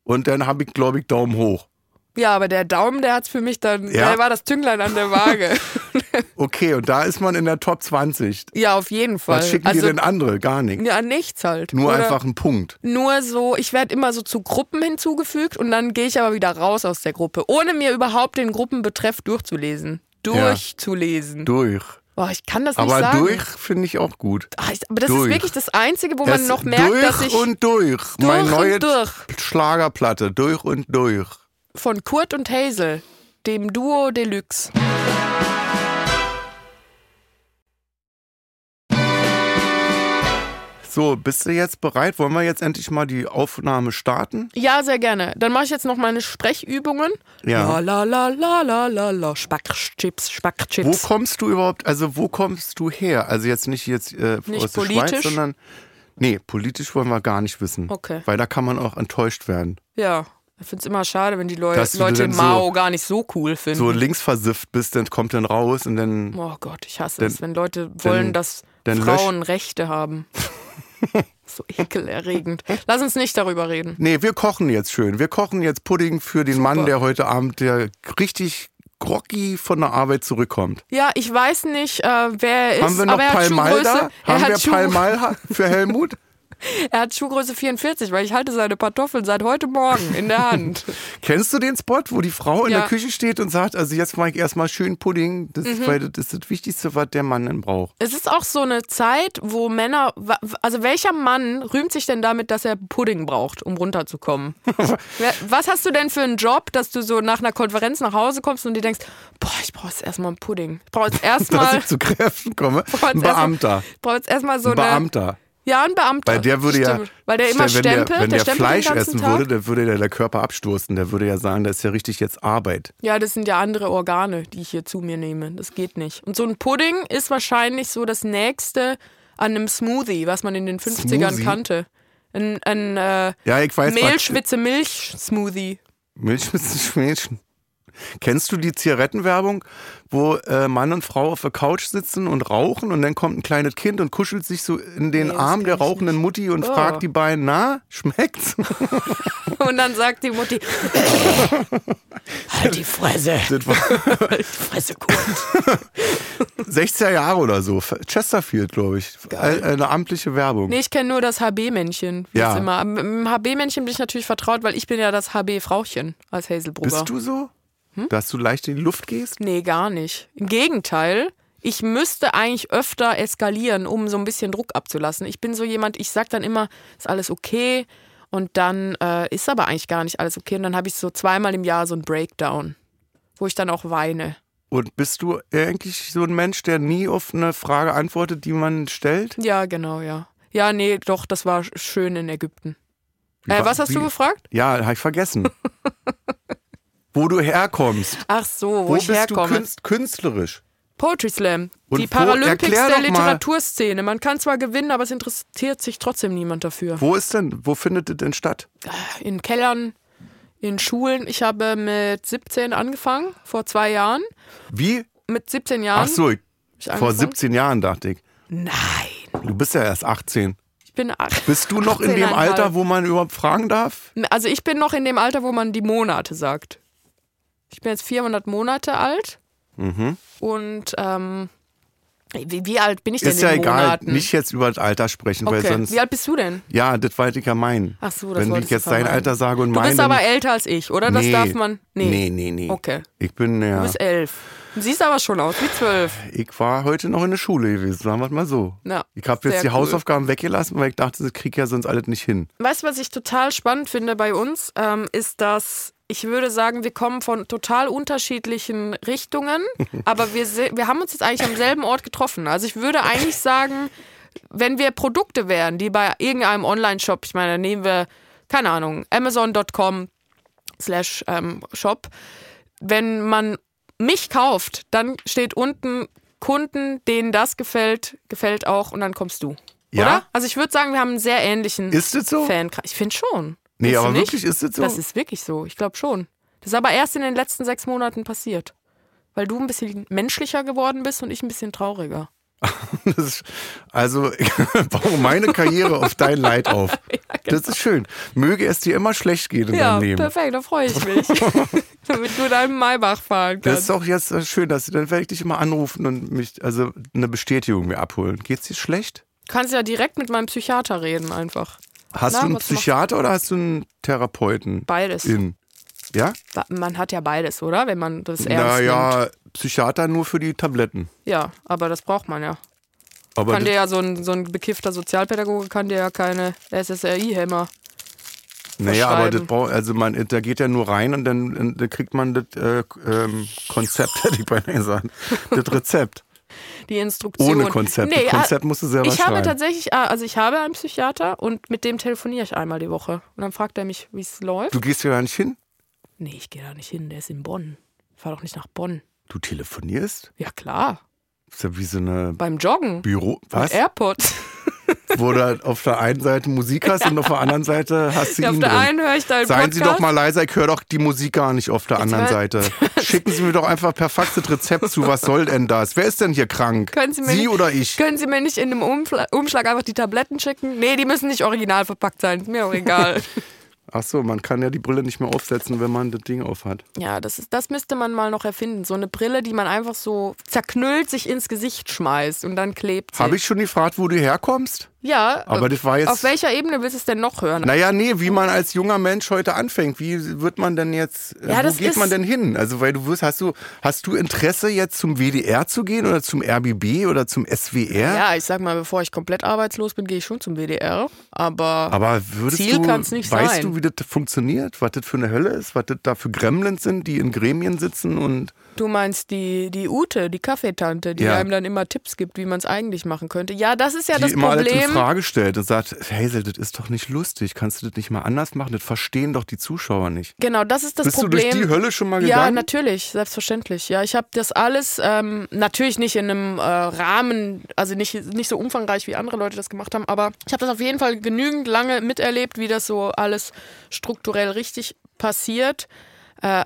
Und dann habe ich, glaube ich, Daumen hoch. ja, aber der Daumen, der hat's für mich dann, Ja. der war das Tünglein an der Waage. [LAUGHS] Okay, und da ist man in der Top 20. ja, auf jeden Fall. Was schicken also, dir denn andere? Gar nichts. Ja, nichts halt. Nur Oder einfach ein Punkt. Nur so, ich werde immer so zu Gruppen hinzugefügt und dann gehe ich aber wieder raus aus der Gruppe, ohne mir überhaupt den Gruppenbetreff durchzulesen. Durchzulesen. Durch. Boah, ich kann das nicht Aber sagen. durch finde ich auch gut. Ah, ich, aber das Durch. ist wirklich das Einzige, wo man Es- noch merkt, durch dass ich und durch. durch Meine neue durch Schlagerplatte. Durch und durch. von Kurt und Hazel, dem Duo Deluxe. So, bist du jetzt bereit? Wollen wir jetzt endlich mal die Aufnahme starten? Ja, sehr gerne. Dann mache ich jetzt noch meine Sprechübungen. Ja. La la la la la la. Spackchips, Wo Spackchips. kommst du überhaupt, also wo kommst du her? Also jetzt nicht jetzt äh, Nicht aus der politisch? Schweiz, sondern nee, politisch wollen wir gar nicht wissen. Okay. Weil da kann man auch enttäuscht werden. Ja. Ich finde es immer schade, wenn die Leu Dass Leute denn so- Mao gar nicht so cool finden. So linksversifft bist, dann kommt dann raus und dann oh Gott, ich hasse Dann- es, wenn Leute wollen, dass dann Frauen Rechte haben. [LAUGHS] [LAUGHS] so ekelerregend. Lass uns nicht darüber reden. Nee, wir kochen jetzt schön. Wir kochen jetzt Pudding für den Mann, der heute Abend der richtig groggy von der Arbeit zurückkommt. Ja, ich weiß nicht, äh, wer er ist, Haben wir noch Palmal da? Haben wir Palmal für Helmut? [LAUGHS] [LAUGHS] er hat Schuhgröße 44, weil ich halte seine Pantoffeln seit heute Morgen in der Hand. [LAUGHS] Kennst du den Spot, wo die Frau in Ja. Mhm. der Küche steht und sagt, also jetzt mache ich erstmal schön Pudding, das, weil das ist das Wichtigste, was der Mann dann braucht. Es ist auch so eine Zeit, wo Männer, also welcher Mann rühmt sich denn damit, dass er Pudding braucht, um runterzukommen? [LAUGHS] Was hast du denn für einen Job, dass du so nach einer Konferenz nach Hause kommst und dir denkst, boah, ich brauche jetzt erstmal einen Pudding. Ich brauche jetzt Dass erstmal ich zu Kräften komme. Ein Beamter. ich brauche jetzt erstmal so Ein eine Beamter. Ja, ein Beamter. Weil der würde ja, Stimmt. weil der immer wenn stempelt, der, wenn der, stempelt Fleisch essen Tag. würde, dann würde der, der Körper abstoßen. Der würde ja sagen, das ist ja richtig jetzt Arbeit. Ja, das sind ja andere Organe, die ich hier zu mir nehme. Das geht nicht. Und so ein Pudding ist wahrscheinlich so das nächste an einem Smoothie, was man in den 50ern Smoothie? kannte. Ein, ein äh, Ja, Mehlschwitze-Milch-Smoothie. Milch mit Schmädchen. Kennst du die Zigarettenwerbung, wo äh, Mann und Frau auf der Couch sitzen und rauchen und dann kommt ein kleines Kind und kuschelt sich so in den Nee, Arm der rauchenden. Mutti und Oh. fragt die beiden, na, schmeckt's? [LAUGHS] [LAUGHS] Und dann sagt die Mutti, halt die Fresse, [LAUGHS] halt die Fresse kurz. 60er Jahre oder so. Chesterfield, glaube ich. Äh, Eine amtliche Werbung. Nee, ich kenne nur das HB-Männchen. Ja. immer. Mit dem HB-Männchen bin ich natürlich vertraut, weil ich bin ja das HB-Frauchen als Hazelbrugger. Bist du so? Hm? Dass du leicht in die Luft gehst? Nee, gar nicht. Im Gegenteil. Ich müsste eigentlich öfter eskalieren, um so ein bisschen Druck abzulassen. Ich bin so jemand, ich sag dann immer, ist alles okay. Und dann äh, ist aber eigentlich gar nicht alles okay. Und dann habe ich so zweimal im Jahr so einen Breakdown, wo ich dann auch weine. Und bist du eigentlich so ein Mensch, der nie auf eine Frage antwortet, die man stellt? Ja, genau, ja. Ja, nee, doch, das war sch- schön in Ägypten. Äh, was hast wie- du gefragt? Ja, habe ich vergessen. [LAUGHS] Wo du herkommst. Ach so, wo, Wo ich bist herkomme. du künst künstlerisch? Poetry Slam. Und die Paralympics der Literaturszene. Man kann zwar gewinnen, aber es interessiert sich trotzdem niemand dafür. Wo ist denn, wo findet es denn statt? In Kellern, in Schulen. Ich habe mit 17 angefangen, vor zwei Jahren. Wie? Mit 17 Jahren. Ach so, ich, vor angefangen. 17 Jahren dachte ich. Nein. Du bist ja erst 18. Ich bin acht. Bist du noch in dem 18,5. Alter, wo man überhaupt fragen darf? Also ich bin noch in dem Alter, wo man die Monate sagt. Ich bin jetzt 400 Monate alt. Und ähm, wie, wie alt bin ich denn Mhm. Ist ja egal, Monaten? nicht jetzt über das Alter sprechen, weil okay. sonst. Wie alt bist du denn? Ja, das wollte ich ja meinen. Ach so, das Wenn ich jetzt du dein. Alter sage und Du meine. bist aber älter als ich, oder? Das nee, darf man. Nee, nee, nee. Okay. Ich bin ja. Du bist elf. Du siehst aber schon aus wie zwölf. Ich war heute noch in der Schule gewesen, sagen wir es mal so. Ja, ich habe jetzt die cool. Hausaufgaben weggelassen, weil ich dachte, das krieg ich ja sonst alles nicht hin. Weißt du, was ich total spannend finde bei uns, ähm, ist, dass ich würde sagen, wir kommen von total unterschiedlichen Richtungen, [LAUGHS] aber wir, wir haben uns jetzt eigentlich am selben Ort getroffen. Also ich würde eigentlich sagen, wenn wir Produkte wären, die bei irgendeinem Online-Shop, ich meine, nehmen wir, keine Ahnung, amazon.com slash ähm, Shop, wenn man mich kauft, dann steht unten Kunden, denen das gefällt, gefällt auch und dann kommst du. Ja? Oder? Also ich würde sagen, wir haben einen sehr ähnlichen Ist das so? Fankreis. Ich finde schon. Nee, du aber wirklich, ist das so? Das ist wirklich so. Ich glaube schon. Das ist aber erst in den letzten sechs Monaten passiert. Weil du ein bisschen menschlicher geworden bist und ich ein bisschen trauriger. [LAUGHS] Das ist, also, [LAUGHS] ich baue meine Karriere auf dein Leid auf. [LAUGHS] Das ist schön. Möge es dir immer schlecht gehen in Ja, deinem Leben. perfekt, da freue ich mich. Damit du deinen Maybach fahren Das kannst. ist auch jetzt schön, dass du dann werde ich dich immer anrufen und mich, also eine Bestätigung mir abholen. Geht's dir schlecht? Du kannst ja direkt mit meinem Psychiater reden einfach. Hast Na, du einen Psychiater oder hast du einen Therapeuten? Beides. In? Ja? Man hat ja beides, oder? Wenn man das ernst nimmt. Naja, Psychiater nur für die Tabletten. Ja, aber das braucht man ja. Aber Kann dir ja so ein, so ein bekiffter Sozialpädagoge kann dir ja keine SSRI-Hämmer. naja, aber das braucht, also man, da geht ja nur rein und dann, dann kriegt man das äh, ähm, Konzept, [LAUGHS] hätte ich beinahe gesagt. Das Rezept. Die Instruktion. Ohne Konzept. Nee, Konzept musst du selber ich habe schreiben. tatsächlich, ah, also ich habe einen Psychiater und mit dem telefoniere ich einmal die Woche. Und dann fragt er mich, wie es läuft. Du gehst ja gar nicht hin. Nee, ich gehe da nicht hin, der ist in Bonn. Ich fahr doch nicht nach Bonn. Du telefonierst? Ja, klar. ist ja wie so eine Beim Joggen. Büro. Was? AirPods. [LAUGHS] [LAUGHS] Wo du halt auf der einen Seite Musik hast und auf der anderen Seite hast du Ja, ihn auf der drin. einen höre ich deinen Seien Podcast. Sie doch mal leiser, ich höre doch die Musik gar nicht auf der anderen Seite. [LAUGHS] Schicken Sie mir doch einfach per Fax das Rezept zu, was soll denn das? Wer ist denn hier krank? Können Sie, mir Sie nicht, oder ich? Können Sie mir nicht in einem Umfla Umschlag einfach die Tabletten schicken? Nee, die müssen nicht original verpackt sein. Ist mir auch egal. [LAUGHS] Ach so, man kann ja die Brille nicht mehr aufsetzen, wenn man das Ding aufhat. ja, das, ist, das müsste man mal noch erfinden. So eine Brille, die man einfach so zerknüllt sich ins Gesicht schmeißt und dann klebt sie. Habe ich schon gefragt, wo du herkommst? Ja. Aber das war jetzt- Auf welcher Ebene willst du es denn noch hören? Naja, nee, wie man als junger Mensch heute anfängt. Wie wird man denn jetzt, äh, Ja, wo das geht man denn hin? Also, weil du wirst, hast du, hast du Interesse jetzt zum WDR zu gehen oder zum RBB oder zum SWR? Ja, ich sag mal, bevor ich komplett arbeitslos bin, gehe ich schon zum WDR. Aber, Aber würdest Ziel du, kann's nicht weißt sein. du, wie das funktioniert? Was das für eine Hölle ist? Was das da für Gremlins sind, die in Gremien sitzen und du meinst die, die Ute, die Kaffeetante, die Ja. einem dann immer Tipps gibt, wie man es eigentlich machen könnte. Ja, das ist ja die das immer Problem. Frage stellt und sagt, Hazel, das ist doch nicht lustig. Kannst du das nicht mal anders machen? Das verstehen doch die Zuschauer nicht. Genau, das ist das Bist Problem. du durch die Hölle schon mal Ja, gegangen? natürlich, selbstverständlich. Ja, ich habe das alles ähm, natürlich nicht in einem äh, Rahmen, also nicht, nicht so umfangreich wie andere Leute das gemacht haben, aber ich habe das auf jeden Fall genügend lange miterlebt, wie das so alles strukturell richtig passiert. Äh,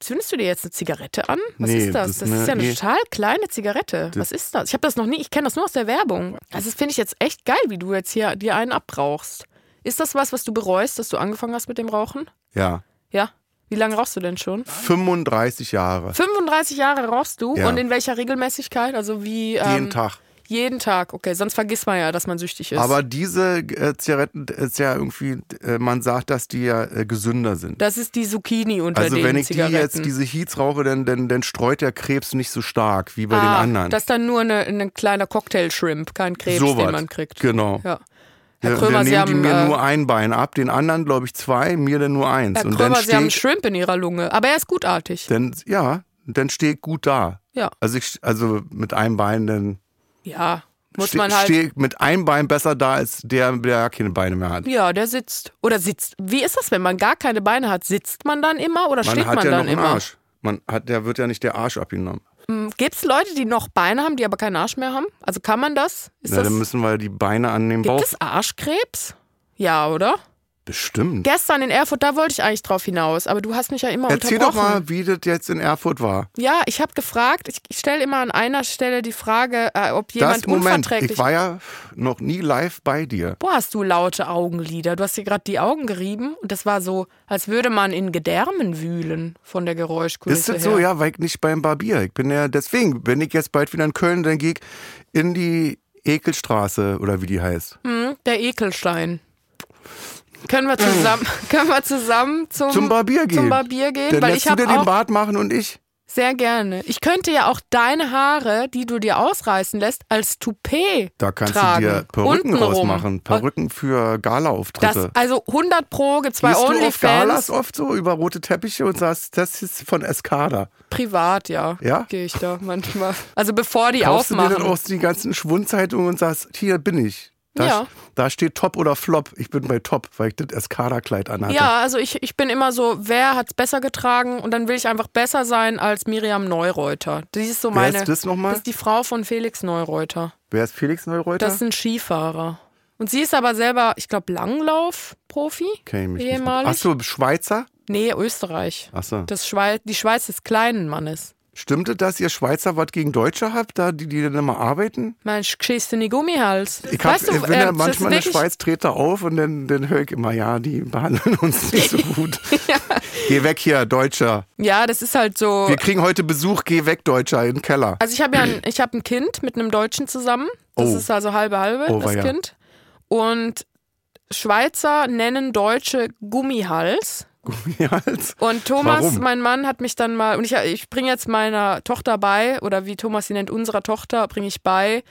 zündest du dir jetzt eine Zigarette an? Was Nee, ist das? das Das, ist eine- ja eine nee. total kleine Zigarette. Was ist das? Ich habe das noch nie, ich kenne das nur aus der Werbung. Also das finde ich jetzt echt geil, wie du jetzt hier dir einen abbrauchst. Ist das was, was du bereust, dass du angefangen hast mit dem Rauchen? Ja. Ja. Wie lange rauchst du denn schon? 35 Jahre. 35 Jahre rauchst du Ja. und in welcher Regelmäßigkeit? Also wie Jeden ähm, Tag. Jeden Tag, okay. Sonst vergisst man ja, dass man süchtig ist. Aber diese äh, Zigaretten ist ja irgendwie, äh, man sagt, dass die ja äh, gesünder sind. das ist die Zucchini unter Also den wenn ich die Zigaretten. jetzt, diese Heats rauche, dann, dann, dann streut der Krebs nicht so stark wie bei ah, den anderen. Das ist dann nur eine, ein kleiner Cocktail-Shrimp, kein Krebs, so den man kriegt. Genau. Ja. Herr Krömer, Sie nehmen die haben, mir äh, nur ein Bein ab, den anderen glaube ich zwei, mir dann nur eins. Herr und Krömer, dann Sie haben Shrimp in Ihrer Lunge. Aber er ist gutartig. dann, ja, dann stehe ich gut da. Ja. Also ich, also mit einem Bein dann Ja. Muss man halt. stehe mit einem Bein besser da als der, der keine Beine mehr hat. Ja, der sitzt. Oder sitzt. Wie ist das, wenn man gar keine Beine hat? Sitzt man dann immer oder Man steht hat man ja noch dann einen immer? Arsch. Man hat, der wird ja nicht der Arsch abgenommen. Gibt es Leute, die noch Beine haben, die aber keinen Arsch mehr haben? Also kann man das? Ist Na, das dann müssen wir die Beine an den gibt Bauch. es Arschkrebs? Ja, oder? Bestimmt. Gestern in Erfurt, da wollte ich eigentlich drauf hinaus, aber du hast mich ja immer Erzähl doch unterbrochen. mal, wie das jetzt in Erfurt war. Ja, ich habe gefragt, ich, ich stelle immer an einer Stelle die Frage, äh, ob jemand das Moment, unverträglich ich war ja noch nie live bei dir. Boah, hast du laute Augenlider. Du hast dir gerade die Augen gerieben und das war so, als würde man in Gedärmen wühlen von der Geräuschkulisse Ist das her. so? Ja, weil ich nicht beim Barbier. Ich bin ja deswegen, wenn ich jetzt bald wieder in Köln, dann gehe ich in die Ekelstraße oder wie die heißt. Hm, der Ekelstein. Können wir zusammen, [LAUGHS] [LAUGHS] können wir zusammen zum, Zum Barbier gehen. Zum Barbier gehen, Dann weil lässt ich du dir den Bart machen und ich. sehr gerne. Ich könnte ja auch deine Haare, die du dir ausreißen lässt, als Toupet Da kannst tragen. du dir Perücken Untenrum. rausmachen. Perücken für Das, Gala-Auftritte. also 100 pro gibt's bei Gehst du auf Galas OnlyFans. oft so über rote Teppiche und sagst, das ist von Escada. Privat, ja. Ja? Gehe ich da manchmal. Also bevor die Kaufst du dir aufmachen. dann auch die ganzen Schwundzeitungen und sagst, hier bin ich. Da, Ja. da steht Top oder Flop. Ich bin bei Top, weil ich das Escada-Kleid anhatte. Ja, also ich, ich bin immer so, wer hat's besser getragen? Und dann will ich einfach besser sein als Miriam Neureuter. Die ist so Wer meine. ist das nochmal? Das ist die Frau von Felix Neureuter. Wer ist Felix Neureuter? Das ist ein Skifahrer. Und sie ist aber selber, ich glaube, Langlauf-Profi. Ich mich nicht. ehemalig. Achso, Schweizer? Nee, Österreich. Achso. Das Schweiz, die Schweiz des kleinen Mannes. Stimmt es, dass ihr Schweizer was gegen Deutsche habt, da die, die dann immer arbeiten? Mensch, geschiss in die Gummihals. Ich, hab, weißt du, ich bin äh, ja ist manchmal in der Schweiz, trete auf und dann, dann höre ich immer, ja, die behandeln uns nicht so [LAUGHS] gut. Geh weg hier, Deutscher. Ja, das ist halt so. Wir kriegen heute Besuch, geh weg, Deutscher, in den Keller. Also ich habe ja ein, ich hab ein Kind mit einem Deutschen zusammen. Das Oh. ist also halbe halbe, Oh, das weia. Kind. Und Schweizer nennen Deutsche Gummihals. Gummihals. Und Thomas, Warum? mein Mann, hat mich dann mal, und ich, ich bringe jetzt meiner Tochter bei, oder wie Thomas sie nennt, unserer Tochter, bringe ich bei,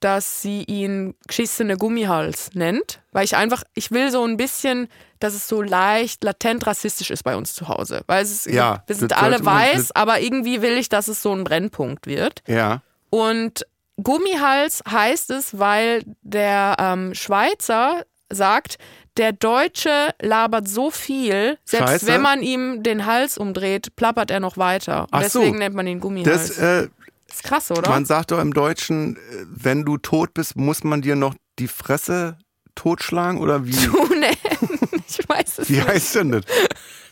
dass sie ihn geschissene Gummihals nennt. Weil ich einfach, ich will so ein bisschen, dass es so leicht latent rassistisch ist bei uns zu Hause. Weil es ist, Ja, wir sind alle weiß, aber irgendwie will ich, dass es so ein Brennpunkt wird. Ja. Und Gummihals heißt es, weil der ähm, Schweizer sagt, der Deutsche labert so viel, selbst Scheiße. wenn man ihm den Hals umdreht, plappert er noch weiter. Ach so. deswegen nennt man ihn Gummihals. Das, äh, ist krass, oder? man sagt doch im Deutschen, äh, wenn du tot bist, muss man dir noch die Fresse totschlagen oder wie? [LAUGHS] Du, ne, ich weiß es Wie nicht. heißt denn das?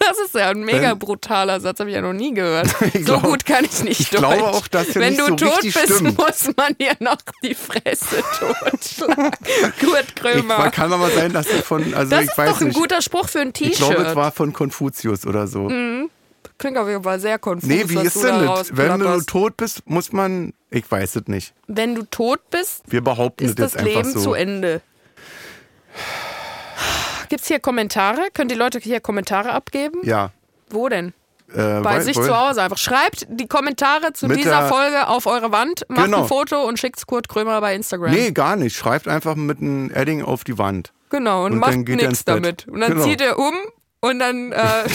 Das ist ja ein mega brutaler Satz, habe ich ja noch nie gehört. [LAUGHS] Ich so glaub- gut kann ich nicht ich Deutsch. glaube auch, dass der Wenn nicht du so tot bist, stimmt. muss man dir noch die Fresse totschlagen. [LAUGHS] Kurt Ich, Krömer. kann aber sein, dass er von, also das ich ist weiß doch ein nicht. guter Spruch für ein ich glaube, es T-Shirt. war von Konfuzius oder so. Klingt auf jeden Fall sehr konfus. nee, wie ist denn da das? Wenn du tot bist, muss man, ich weiß es nicht. Wenn du tot bist, Wir behaupten ist das das einfach Leben so. zu Ende. Gibt es hier Kommentare? Können die Leute hier Kommentare abgeben? Ja. Wo denn? Äh, Bei sich zu Hause einfach. Schreibt die Kommentare zu dieser Folge auf eure Wand, macht Genau. ein Foto und schickt Kurt Krömer bei Instagram. Nee, gar nicht. Schreibt einfach mit einem Edding auf die Wand. Genau, und, Und macht nichts damit. Und dann Genau. zieht er um und dann [LAUGHS] äh,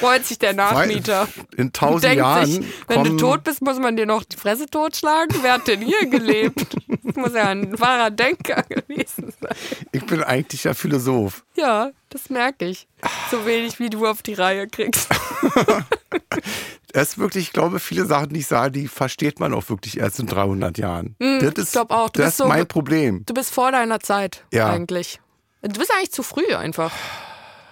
freut sich der Nachmieter. In tausend denkt Jahren sich, wenn du tot bist, muss man dir noch die Fresse totschlagen? Wer hat denn hier [LAUGHS] gelebt? Das muss ja ein wahrer Denker [LAUGHS] gewesen sein. Ich bin eigentlich der Philosoph. Ja, das merke ich. So wenig, wie du auf die Reihe kriegst. Es ist wirklich, ich glaube, viele Sachen, die ich sage, die versteht man auch wirklich erst in 300 Jahren. das ist, Mm, glaub auch. Du das ist so mein Problem. Du bist vor deiner Zeit Ja. eigentlich. Du bist eigentlich zu früh einfach.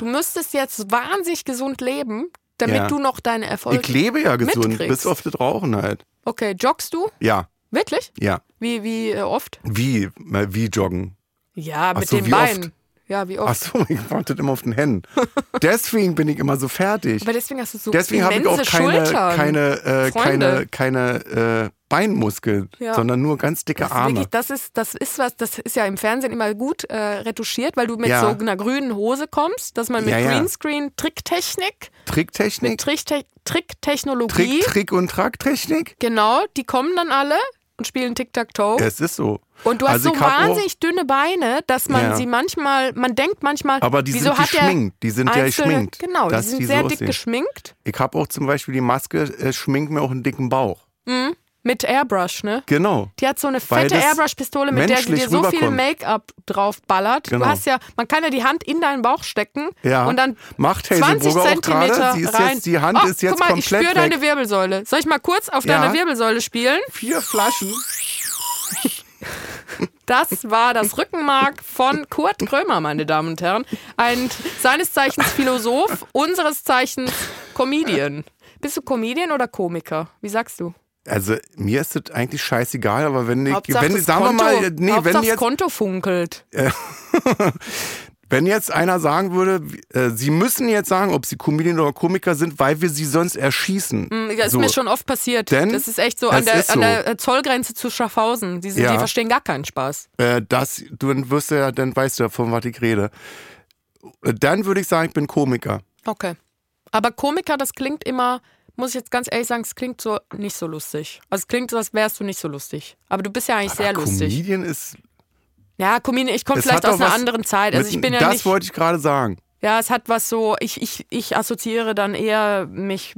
Du müsstest jetzt wahnsinnig gesund leben, damit Ja. du noch deine Erfolge. Ich lebe ja gesund, mitkriegst. bis auf das Rauchen halt. Okay, joggst du? Ja, Wirklich? ja. Wie, wie äh, oft? Wie? Wie joggen? Ja, mit so, den Beinen. oft? Ja, wie oft? so, [LAUGHS] ich das immer auf den Händen. [LAUGHS] Deswegen bin ich immer so fertig. Aber deswegen hast du so Deswegen habe ich auch keine, Schultern. keine, äh, keine, keine äh, Beinmuskeln, Ja. sondern nur ganz dicke das Arme. wirklich, das, ist, das ist was, das ist ja im Fernsehen immer gut äh, retuschiert, weil du mit Ja. so einer grünen Hose kommst, dass man mit Ja. Greenscreen Tricktechnik, Tricktechnik, Tricktech- Tricktechnologie, Trick, Trick und Tracktechnik. genau, die kommen dann alle und spielen Tic-Tac-Toe. Es ist so. Und du hast Also so wahnsinnig dünne Beine, dass man Ja. sie manchmal, man denkt manchmal, Aber die wieso sind geschminkt. Die sind ja geschminkt. Genau, die sind die sehr so dick aussehen. geschminkt. Ich habe auch zum Beispiel die Maske, äh, schminkt mir auch einen dicken Bauch. Mit Airbrush, ne? Genau. Die hat so eine fette Airbrush-Pistole, mit der sie dir so viel. Make-up drauf ballert. Genau. Du hast ja, man kann ja die Hand in deinen Bauch stecken Ja. und dann Macht 20 Hazelbrugger auch Zentimeter. Sie ist rein. jetzt, die Hand oh, ist jetzt guck mal, ich komplett spüre weg. deine Wirbelsäule. Soll ich mal kurz auf Ja. deine Wirbelsäule spielen? Vier Flaschen. Das war das Rückenmark von Kurt Krömer, meine Damen und Herren. Ein seines Zeichens Philosoph, unseres Zeichens Comedian. Bist du Comedian oder Komiker? Wie sagst du? Also mir ist das eigentlich scheißegal, aber wenn ich, Hauptsache wenn das sagen Konto, wir mal, nee, Hauptsache wenn das jetzt, Konto funkelt. [LAUGHS] wenn jetzt einer sagen würde, äh, sie müssen jetzt sagen, ob sie Comedian oder Komiker sind, weil wir sie sonst erschießen. Das ist So. mir schon oft passiert. Denn das ist echt so an der, ist an so. der äh, Zollgrenze zu Schaffhausen. Die, sind, Ja. die verstehen gar keinen Spaß. Äh, das, du dann wirst ja, dann weißt du ja, von was ich rede. Äh, Dann würde ich sagen, ich bin Komiker. Okay. Aber Komiker, das klingt immer, muss ich jetzt ganz ehrlich sagen, es klingt so nicht so lustig. Also es klingt so, als wärst du nicht so lustig. Aber du bist ja eigentlich sehr Aber lustig. Comedian ist. Ja, Comedian, ich komme vielleicht aus einer anderen Zeit. Also ich bin ja das nicht. wollte ich gerade sagen. Ja, es hat was so, ich, ich, ich assoziiere dann eher mich,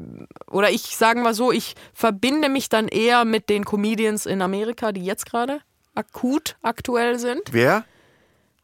oder ich sagen mal so, ich verbinde mich dann eher mit den Comedians in Amerika, die jetzt gerade akut aktuell sind. Wer?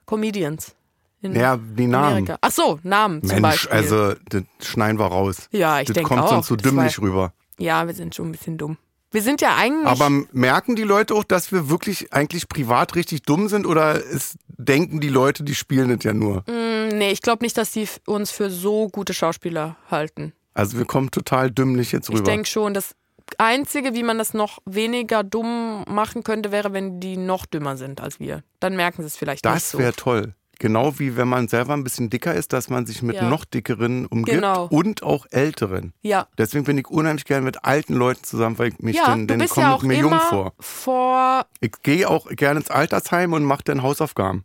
Comedians. In Ja, die Namen. Amerika. Ach so, Namen zum Mensch, Beispiel. also das schneiden wir raus. ja, ich das denke kommt auch. sonst so Das dümmlich rüber. Ja, wir sind schon ein bisschen dumm. Wir sind ja eigentlich. Aber merken die Leute auch, dass wir wirklich eigentlich privat richtig dumm sind oder ist, denken die Leute, die spielen das ja nur? Mm, nee, ich glaube nicht, dass die uns für so gute Schauspieler halten. Also wir kommen total dümmlich jetzt Ich rüber. denke schon, das Einzige, wie man das noch weniger dumm machen könnte, wäre, wenn die noch dümmer sind als wir. Dann merken sie es vielleicht nicht das so. wäre toll. Genau wie wenn man selber ein bisschen dicker ist, dass man sich mit Ja. noch dickeren umgibt Genau. und auch älteren. Ja. Deswegen bin ich unheimlich gerne mit alten Leuten zusammen, weil ich mich Ja, dann, dann komme ja ich auch mir jung vor. vor. Ich gehe auch gerne ins Altersheim und mache dann Hausaufgaben.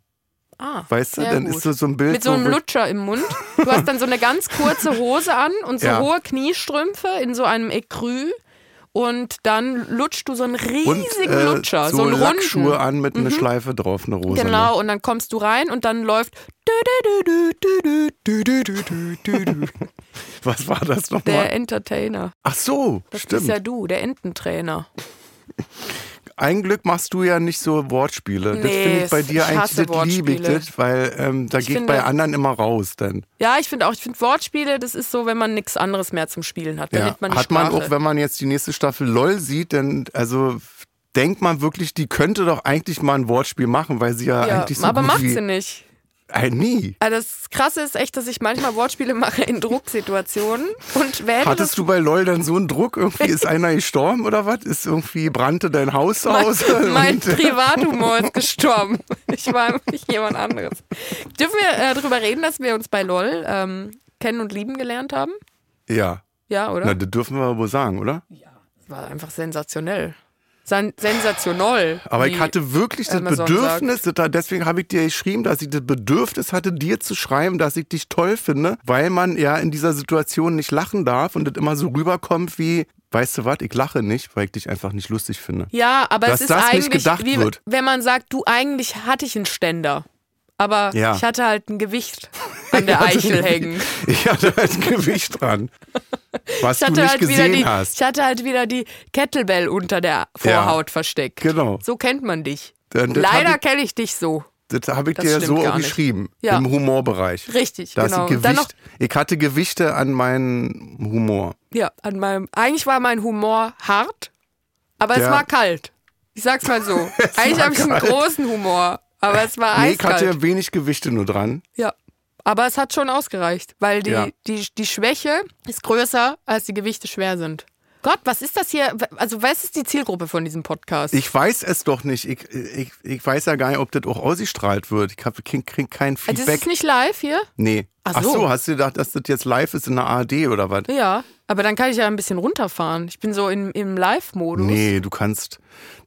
Ah, Weißt du, dann gut. ist so, so ein Bild. mit so einem Lutscher im Mund. Du hast dann so eine ganz kurze Hose an und so [LAUGHS] Ja. hohe Kniestrümpfe in so einem Ecru. Und dann lutscht du so einen riesigen und äh, Lutscher, so, so einen runden. Lackschuhe an mit einer Schleife drauf, eine Rose. Genau, und dann kommst du rein und dann läuft. Was war das Der nochmal? Entertainer. Ach so, Das stimmt. bist ja du, der Ententrainer. Ein Glück machst du ja nicht so Wortspiele. das Nee, finde ich bei ich dir eigentlich, das ich Wortspiele. das, weil ähm, da Ich geht finde- bei anderen immer raus dann. Ja, ich finde auch, ich finde Wortspiele, das ist so, wenn man nichts anderes mehr zum Spielen hat. Ja. man Hat man auch, wenn man jetzt die nächste Staffel LOL sieht, dann, also denkt man wirklich, die könnte doch eigentlich mal ein Wortspiel machen, weil sie ja, ja, eigentlich so aber gut macht sie nicht. Äh, nie. Also das Krasse ist echt, dass ich manchmal Wortspiele mache in Drucksituationen. Und das Hattest du bei LOL dann so einen Druck? Irgendwie ist [LAUGHS] einer gestorben oder was? Ist irgendwie brannte dein Haus mein, aus? [LAUGHS] mein äh, Privathumor ist gestorben. Ich war [LAUGHS] nicht jemand anderes. Dürfen wir äh, darüber reden, dass wir uns bei LOL ähm, kennen und lieben gelernt haben? ja, Ja, oder? na, das dürfen wir wohl sagen, oder? Das war einfach sensationell. Sen sensationell. Aber ich hatte wirklich das Amazon Bedürfnis, das- deswegen habe ich dir geschrieben, dass ich das Bedürfnis hatte, dir zu schreiben, dass ich dich toll finde, weil man ja in dieser Situation nicht lachen darf und das immer so rüberkommt wie, weißt du was, ich lache nicht, weil ich dich einfach nicht lustig finde. Ja, aber Dass es ist das nicht eigentlich, gedacht wie, wird. wenn man sagt, du eigentlich hatte ich einen Ständer. Aber Ja. ich hatte halt ein Gewicht an der [LAUGHS] Eichel hängen. [LAUGHS] Ich hatte halt ein Gewicht dran, was du nicht halt wieder gesehen die, hast. ich hatte halt wieder die Kettlebell unter der Vorhaut versteckt. Genau. So kennt man dich. Dann- das Leider kenne ich dich so. Das habe ich Das dir so auch geschrieben, Ja. im Humorbereich. Richtig, Dass genau. ich, Und dann Gewicht, ich hatte Gewichte an meinen Humor. Ja, an meinem. Eigentlich war mein Humor hart, aber es Ja. war kalt. Ich sag's mal so. [LAUGHS] eigentlich habe ich einen großen Humor, aber es war Nee, ich eiskalt. hatte wenig Gewichte nur dran. Ja. Aber es hat schon ausgereicht, weil die, Ja. die, die Schwäche ist größer, als die Gewichte schwer sind. Gott, was ist das hier? Also, was ist die Zielgruppe von diesem Podcast? Ich weiß es doch nicht. Ich, ich, ich weiß ja gar nicht, ob das auch ausgestrahlt wird. Ich hab- krieg, krieg kein also, Feedback. ist nicht live hier? nee. Ach Ach so. so, hast du gedacht, dass das jetzt live ist in der ARD oder was? Ja. Aber dann kann ich ja ein bisschen runterfahren. Ich bin so in, im Live-Modus. Nee, du kannst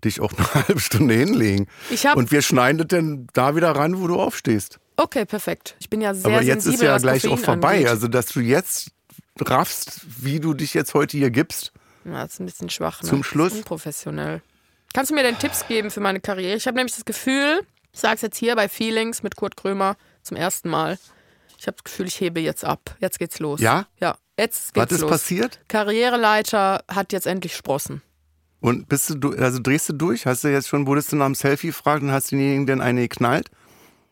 dich auch [LAUGHS] eine halbe Stunde hinlegen. Ich hab- Und wir schneiden das dann da wieder ran, wo du aufstehst. Okay, perfekt. Ich bin ja sehr Aber jetzt ist sensibel, ja was gleich auch Koffein vorbei. Angeht. Also, dass du jetzt raffst, wie du dich jetzt heute hier gibst. Ja, das ist ein bisschen schwach. Ne? Zum ist Schluss? Unprofessionell. Kannst du mir denn Tipps geben für meine Karriere? Ich habe nämlich das Gefühl, ich sage es jetzt hier bei Feelings mit Kurt Krömer zum ersten Mal. Ich habe das Gefühl, ich hebe jetzt ab. Jetzt geht's los. Ja? Ja, jetzt Was geht's ist los. passiert? Karriereleiter hat jetzt endlich Sprossen. Und bist du, du- also drehst du durch? Hast du jetzt schon, wurdest du nach dem Selfie gefragt und hast denjenigen denn eine geknallt?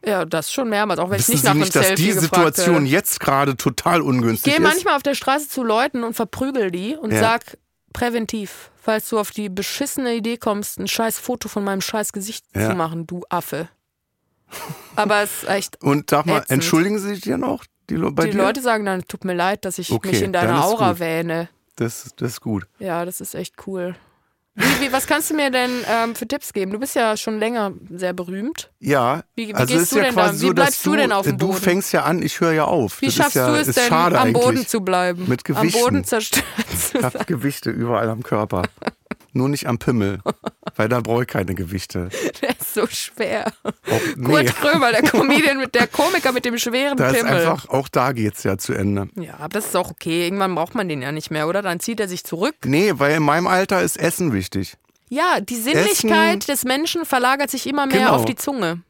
Ja, das schon mehrmals, auch wenn Wissen ich nicht Sie nach einem nicht, dass Selfie die Situation werde. jetzt gerade total Ich ungünstig gehe ist? manchmal auf der Straße zu Leuten und verprügel die und Ja. sag präventiv, falls du auf die beschissene Idee kommst, ein scheiß Foto von meinem scheiß Gesicht Ja. zu machen, du Affe. Aber es ist echt Und sag mal, Ätzend. entschuldigen Sie sich dir noch? Die, Le- die? Leute sagen dann, tut mir leid, dass ich Okay, mich in deiner dann Aura gut. wähne. Das, das ist gut. Ja, das ist echt cool. Wie, wie, was kannst du mir denn ähm, für Tipps geben? Du bist ja schon länger sehr berühmt. Ja, Wie- wie also gehst ist du ja denn da- quasi wie so, bleibst du denn auf dem Du Boden? fängst ja an, ich höre ja auf. Wie das schaffst ja, du es denn, am. Boden zu bleiben? Mit Am Gewichten. Boden zerstört zu Ich habe Gewichte überall am Körper. [LAUGHS] Nur nicht am Pimmel. [LAUGHS] Weil da brauche ich keine Gewichte. Der ist so schwer. Auch, nee, Kurt Krömer, der [LAUGHS] Comedian mit der Komiker mit dem schweren da ist Pimmel. einfach, auch da geht's ja zu Ende. ja, aber das ist auch okay. Irgendwann braucht man den ja nicht mehr, oder? Dann zieht er sich zurück. Nee, weil in meinem Alter ist Essen wichtig. Ja, die Sinnlichkeit des Menschen verlagert sich immer mehr Genau. auf die Zunge.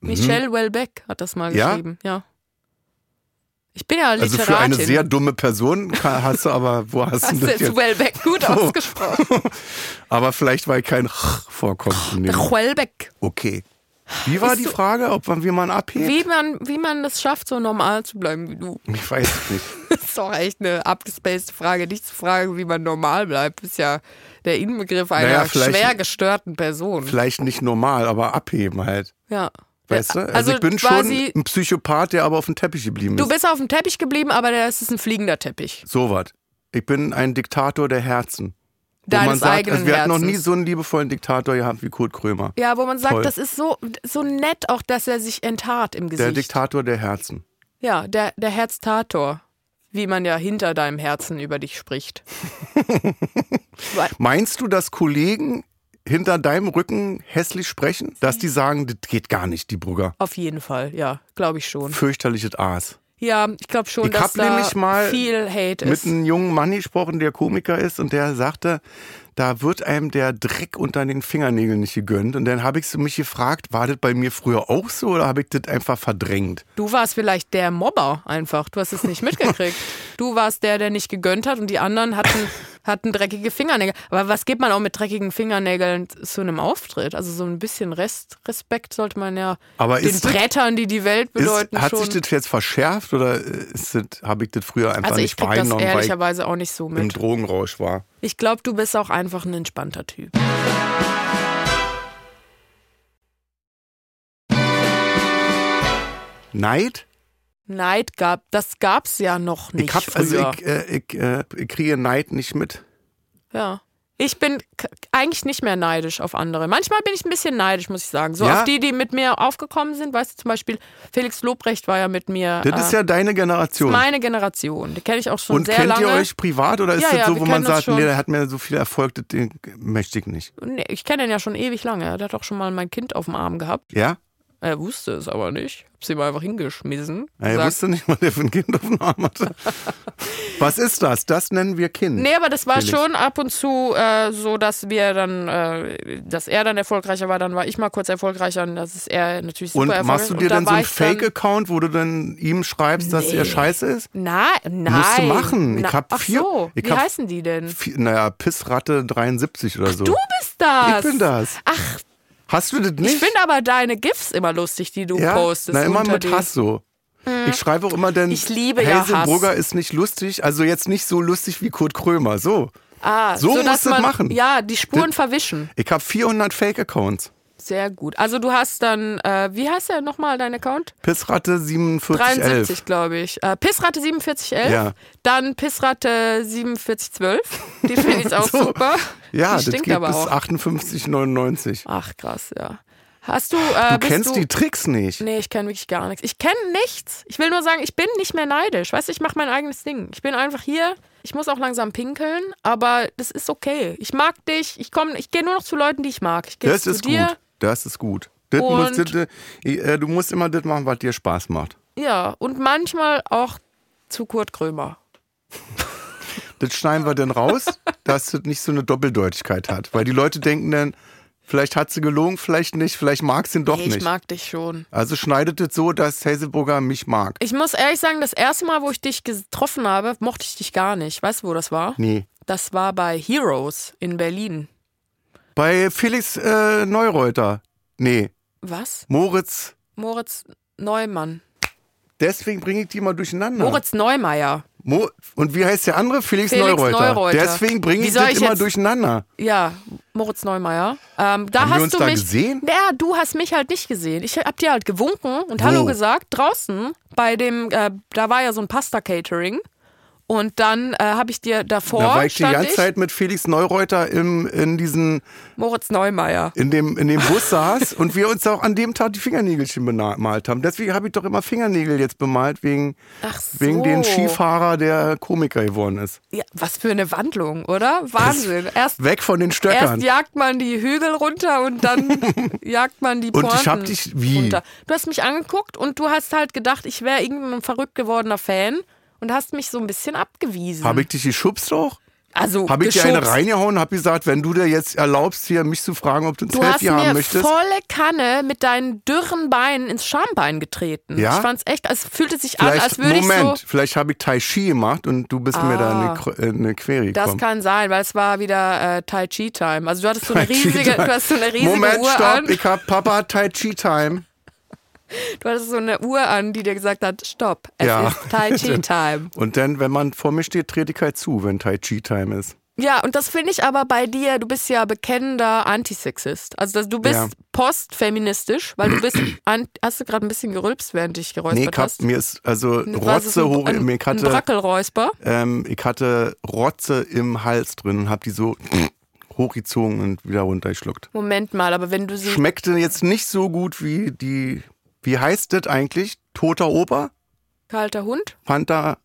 Michelle Welbeck hat das mal Ja? geschrieben. Ja. Ich bin ja Also Literatin. für eine sehr dumme Person hast du aber, wo hast, Hast du das jetzt? Welbeck gut [LAUGHS] ausgesprochen? Aber vielleicht, weil kein vorkommt. in dem- Welbeck. Okay. Wie war Ist die so- Frage, ob man, wie man abhebt? Wie man, wie man das schafft, so normal zu bleiben wie du. Ich weiß es nicht. [LAUGHS] Das ist doch echt eine abgespacede Frage. Nicht zu fragen, wie man normal bleibt, ist ja der Inbegriff einer Naja, schwer gestörten Person. Vielleicht nicht normal, aber abheben halt. Ja. Weißt du? Ja, Also, ich bin schon ein Psychopath, der aber auf dem Teppich geblieben Du ist. bist auf dem Teppich geblieben, aber das ist ein fliegender Teppich. So was. Ich bin ein Diktator der Herzen. Wo man Deines sagt, eigenen also wir hatten noch nie Herzens. so einen liebevollen Diktator gehabt wie Kurt Krömer. Ja, wo man sagt, Toll. das ist so, so nett auch, dass er sich enttarnt im Der Gesicht. Diktator der Herzen. ja, der, der Herztator. Wie man ja hinter deinem Herzen über dich spricht. [LAUGHS] Meinst du, dass Kollegen hinter deinem Rücken hässlich sprechen? Dass die sagen, das geht gar nicht, die Brügger. Auf jeden Fall, ja, glaube ich schon. Fürchterliches Aas. Ja, ich glaube schon, Ich dass da nämlich mal viel Hate Mit ist. einem jungen Mann gesprochen, der Komiker ist und der sagte, da wird einem der Dreck unter den Fingernägeln nicht gegönnt. Und dann habe ich mich gefragt, war das bei mir früher auch so oder habe ich das einfach verdrängt? Du warst vielleicht der Mobber einfach. Du hast es nicht [LAUGHS] mitgekriegt. Du warst der, der nicht gegönnt hat und die anderen hatten, [LAUGHS] Hatten dreckige Fingernägel. Aber was geht man auch mit dreckigen Fingernägeln zu einem Auftritt? Also so ein bisschen Rest, Respekt sollte man ja Aber den das- Brettern, die die Welt bedeuten, Ist, hat schon. sich das jetzt verschärft oder habe ich das früher einfach also ich nicht das wahrgenommen, weil ich ehrlicherweise auch nicht so im mit. Drogenrausch war? Ich glaube, du bist auch einfach ein entspannter Typ. Neid? Neid gab, das gab's ja noch nicht ich hab, früher. also ich, äh, ich, äh, ich kriege Neid nicht mit. Ja. Ich bin eigentlich nicht mehr neidisch auf andere. Manchmal bin ich ein bisschen neidisch, muss ich sagen. So Ja? auf die, die mit mir aufgekommen sind. Weißt du, zum Beispiel Felix Lobrecht war ja mit mir. Das ist äh, ja deine Generation. meine Generation. Die kenne ich auch schon Und sehr kennt lange. ihr euch privat oder ist Ja, das ja, so, wo man sagt, schon. nee, der hat mir so viel Erfolg, das den möchte ich nicht. Nee, ich kenne ihn ja schon ewig lange. Der hat auch schon mal mein Kind auf dem Arm gehabt. Ja? Er wusste es aber nicht. Hab's ihm einfach hingeschmissen. Er Gesagt, wusste nicht mal, der für ein Kind auf dem Arm hatte. [LAUGHS] Was ist das? Das nennen wir Kind. Nee, aber das war Felix. schon ab und zu äh, so, dass wir dann, äh, dass er dann erfolgreicher war, dann war ich mal kurz erfolgreicher und das ist er natürlich super Und erfolgreich. machst du dir dann so einen Fake-Account, wo du dann ihm schreibst, dass er scheiße ist? Na, nein. Musst du machen. Ich Na, hab Ach vier- so, ich wie hab- heißen die denn? Viel- Naja, Pissratte 73 oder so. Du bist das. ich bin das. Ach, Hast du das nicht? ich finde aber deine GIFs immer lustig, die du ja? postest. Na, immer mit Hass so. Ich schreibe auch immer dann, Ich liebe ja Hazelbrugger Hass. ist nicht lustig, also jetzt nicht so lustig wie Kurt Krömer, so. Ah, So du es man, machen. Ja, die Spuren verwischen. Ich habe 400 Fake-Accounts. Sehr gut. Also du hast dann, äh, wie heißt der nochmal, dein Account? Pissratte 4711. 73, glaube ich. Äh, Pissratte 4711. Ja. Dann Pissratte 4712. Die finde ich [LAUGHS] auch So. super. Ja, die das geht aber bis auch. 58,99. Ach, krass, ja. Hast du. Äh, Du kennst du, die Tricks nicht. Nee, ich kenne wirklich gar nichts. Ich kenne nichts. Ich will nur sagen, ich bin nicht mehr neidisch. Weißt du, ich mache mein eigenes Ding. Ich bin einfach hier. Ich muss auch langsam pinkeln, aber das ist okay. Ich mag dich. Ich komme, ich gehe nur noch zu Leuten, die ich mag. Ich gehe zu ist dir. gut. Das ist gut. Das musst, das, äh, du musst immer das machen, was dir Spaß macht. Ja, und manchmal auch zu Kurt Krömer. Das schneiden wir dann raus, [LAUGHS] dass das nicht so eine Doppeldeutigkeit hat. Weil die Leute denken dann, vielleicht hat sie gelogen, vielleicht nicht, vielleicht mag sie ihn doch Nee, ich nicht. mag dich schon. Also schneidet es so, dass Hazelbrugger mich mag. Ich muss ehrlich sagen, das erste Mal, wo ich dich getroffen habe, mochte ich dich gar nicht. Weißt du, wo das war? Nee. Das war bei Heroes in Berlin. Bei Felix äh, Neureuter. Nee. Was? Moritz. Moritz Neumann. Deswegen bringe ich die mal durcheinander. Moritz Neumeier. Mo und wie heißt der andere? Felix, Felix Neureuter. Neureuter. Deswegen bringe ich das immer jetzt- durcheinander. Ja, Moritz Neumeier. Ähm, da Haben wir hast uns du da mich. gesehen? Ja, du hast mich halt nicht gesehen. Ich hab dir halt gewunken und Hallo gesagt draußen bei dem. Äh, da war ja so ein Pasta-Catering. Und dann äh, habe ich dir davor. Da war ich die ganze ich, Zeit mit Felix Neureuter im, in diesen, Moritz Neumeier. in dem, in dem Bus saß und wir uns auch an dem Tag die Fingernägelchen bemalt haben. Deswegen habe ich doch immer Fingernägel jetzt bemalt, wegen, Ach so. wegen den Skifahrer, der Komiker geworden ist. Ja, was für eine Wandlung, oder? Wahnsinn. Erst, Weg von den erst Stöckern. jagt man die Hügel runter und dann [LAUGHS] jagt man die Und Pointen ich hab dich- wie? runter. Du hast mich angeguckt und du hast halt gedacht, ich wäre irgendein verrückt gewordener Fan und hast mich so ein bisschen abgewiesen. Habe ich dich geschubst auch? also Habe ich dir eine geschubst. reingehauen? Habe gesagt, wenn du dir jetzt erlaubst, hier mich zu fragen, ob du ein Du hast Selfie haben mir möchtest? volle Kanne mit deinen dürren Beinen ins Schambein getreten. Ja? Ich fand's echt, es fühlte sich an, Vielleicht, als würde ich Moment, so. vielleicht habe ich Tai Chi gemacht und du bist mir da Ah. eine, Kr- äh, eine Query Das gekommen. kann sein, weil es war wieder äh, Tai Chi Time. Also du hattest so [LAUGHS] eine riesige, du hast so eine riesige Moment, Uhr stopp, an. ich hab Papa Tai Chi Time. Du hattest so eine Uhr an, die dir gesagt hat, stopp, es Ja. ist Tai Chi [LAUGHS] Time. Und dann, wenn man vor mir steht, trete ich halt zu, wenn Tai Chi Time ist. Ja, und das finde ich aber bei dir, du bist ja bekennender Antisexist. Also das, du bist Ja. postfeministisch, weil du bist, [CLEARS THROAT] an, hast du gerade ein bisschen gerülpst, während ich geräuspert Nee, ich hab, hast? mir ist also Rotze ein, hoch, ein, ein hatte, Brackelräusper. ähm, ich hatte Rotze im Hals drin, hab die so [CLEARS THROAT] hochgezogen und wieder runtergeschluckt. Moment mal, aber wenn du sie Schmeckte jetzt nicht so gut wie die, wie heißt das eigentlich? Toter Oper? kalter Hund, Fanta,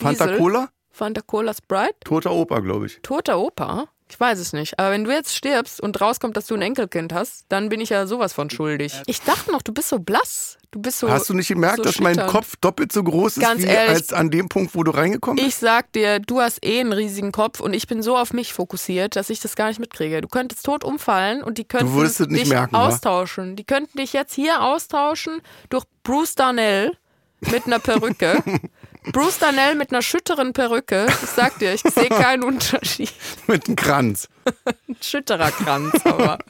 Fanta Diesel? Cola? Fanta Cola Sprite, Toter Oper, glaube ich. toter Opa. Ich weiß es nicht. Aber wenn du jetzt stirbst und rauskommt, dass du ein Enkelkind hast, dann bin ich ja sowas von schuldig. Ich dachte noch, du bist so blass. Du bist so. Hast du nicht gemerkt, so dass mein. Kopf doppelt so groß ist Ganz wie ehrlich, als an dem Punkt, wo du reingekommen bist? Ich sag dir, du hast eh einen riesigen Kopf und ich bin so auf mich fokussiert, dass ich das gar nicht mitkriege. Du könntest tot umfallen und die könnten dich merken, wa? austauschen. Die könnten dich jetzt hier austauschen durch Bruce Darnell mit einer Perücke. [LAUGHS] Bruce Darnell mit einer schütteren Perücke. Ich sag dir, ich sehe keinen [LAUGHS] Unterschied. Mit einem Kranz. Ein Schüttererkranz, aber. [LAUGHS]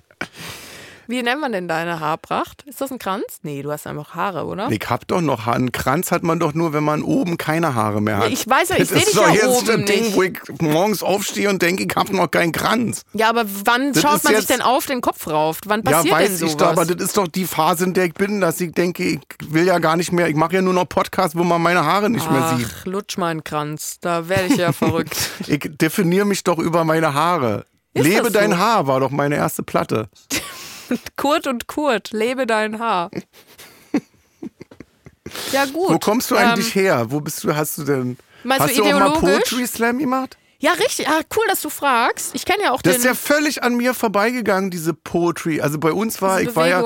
Wie nennt man denn deine Haarpracht? Ist das ein Kranz? Nee, du hast einfach Haare, oder? Ich hab doch noch Haare. Einen Kranz hat man doch nur, wenn man oben keine Haare mehr hat. Ich weiß ja, ich Das sehe ist dich doch ja jetzt oben ein Ding, nicht. wo ich morgens aufstehe und denke, ich hab noch keinen Kranz. Ja, aber wann Das schaut ist man sich jetzt- denn auf den Kopf rauf? Wann Ja, passiert denn weiß sowas? ich doch, aber das ist doch die Phase, in der ich bin, dass ich denke, ich will ja gar nicht mehr, ich mache ja nur noch Podcasts, wo man meine Haare nicht mehr sieht. Ach, lutsch meinen Kranz. Da werde ich ja [LAUGHS] verrückt. Ich definiere mich doch über meine Haare. Ist Lebe das so? dein Haar war doch meine erste Platte. [LAUGHS] [LAUGHS] Kurt und Kurt, lebe dein Haar. [LAUGHS] Ja, gut. Wo kommst du Ähm, eigentlich her? Wo bist du, hast du denn, Meinst hast du du auch mal? Poetry Slam gemacht? Ja, richtig. Ah, cool, dass du fragst. Ich kenne ja auch Das den. ist ja völlig an mir vorbeigegangen, diese Poetry. Also bei uns war, ich war ja,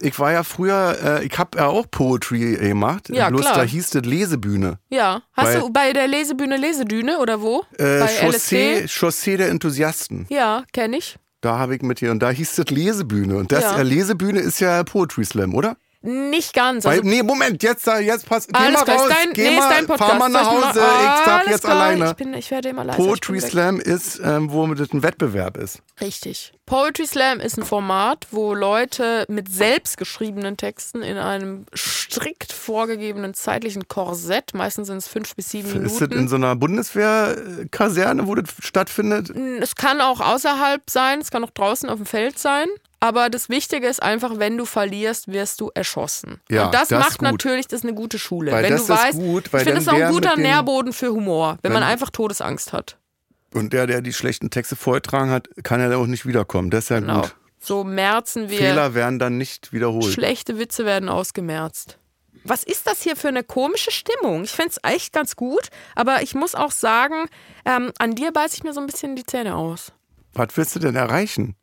ich war ja früher, äh, ich habe ja auch Poetry gemacht. Ja, Bloß klar. da hieß das Lesebühne. ja. Hast Bei- du bei der Lesebühne Lesedüne oder wo? Äh, bei Chaussee, LSD? Chaussee der Enthusiasten. Ja, kenne ich. Da habe ich mit dir und da hieß das Lesebühne. Und das Ja. äh, Lesebühne ist ja Poetry Slam, oder? Nicht ganz. Weil, Also, nee, Moment, jetzt, da- jetzt pass, geh mal klar, raus, dein, geh nee, mal, fahr mal nach Hause, ich, mal, ich Alles jetzt klar, alleine. Ich, bin, ich werde immer leiser. Poetry. Slam ist, ähm, wo das ein Wettbewerb ist. Richtig. Poetry Slam ist ein Format, wo Leute mit selbstgeschriebenen Texten in einem strikt vorgegebenen zeitlichen Korsett, meistens sind es fünf bis sieben Ist das in Minuten. so einer Bundeswehrkaserne, wo das stattfindet? Es kann auch außerhalb sein, es kann auch draußen auf dem Feld sein. Aber das Wichtige ist einfach, wenn du verlierst, wirst du erschossen. Ja, Und das, das macht natürlich, das ist eine gute Schule. Weil wenn das du ist weißt, gut, weil ich finde, das ist auch ein guter Nährboden für Humor, wenn man einfach Todesangst hat. Und der, der die schlechten Texte vorgetragen hat, kann ja auch nicht wiederkommen. Das ist ja Genau. gut. So merzen wir. Fehler werden dann nicht wiederholt. Schlechte Witze werden ausgemerzt. Was ist das hier für eine komische Stimmung? Ich fände es echt ganz gut, aber ich muss auch sagen, ähm, an dir beiße ich mir so ein bisschen die Zähne aus. Was willst du denn erreichen?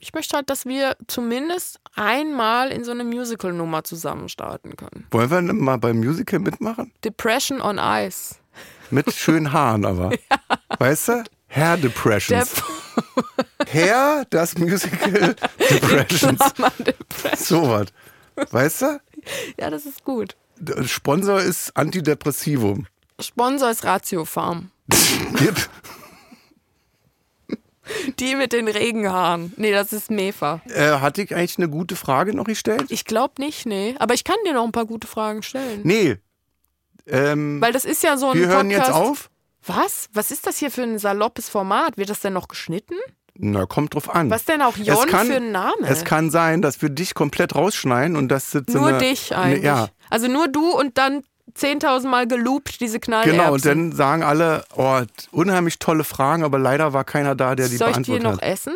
Ich möchte halt, dass wir zumindest einmal in so eine Musical-Nummer zusammen starten können. Wollen wir mal beim Musical mitmachen? Depression on Ice. Mit schönen Haaren aber. [LAUGHS] Weißt du? Hair Der Depressions. [LAUGHS] Hair, das Musical [LAUGHS] Depressions. Depression. So was. Weißt du? Ja, das ist gut. Sponsor ist Antidepressivum. Sponsor ist Ratio Farm. Gib. [LAUGHS] Die mit den Regenhaaren. Nee, das ist Mefa. Äh, hatte ich eigentlich eine gute Frage noch gestellt? Ich glaube nicht, nee. Aber ich kann dir noch ein paar gute Fragen stellen. Nee. Ähm, Weil das ist ja so ein wir hören Podcast. jetzt auf. Was? Was ist das hier für ein saloppes Format? Wird das denn noch geschnitten? Na, kommt drauf an. Was denn auch Jon kann- für ein Name? Es kann sein, dass wir dich komplett rausschneiden und das so nur eine, dich eigentlich. Ja, Also nur du und dann 10.000 Mal geloopt, diese Knallerbsen. genau. Und dann sagen alle, oh, unheimlich tolle Fragen, aber leider war keiner da, der die Soll ich die beantwortet noch hat. essen?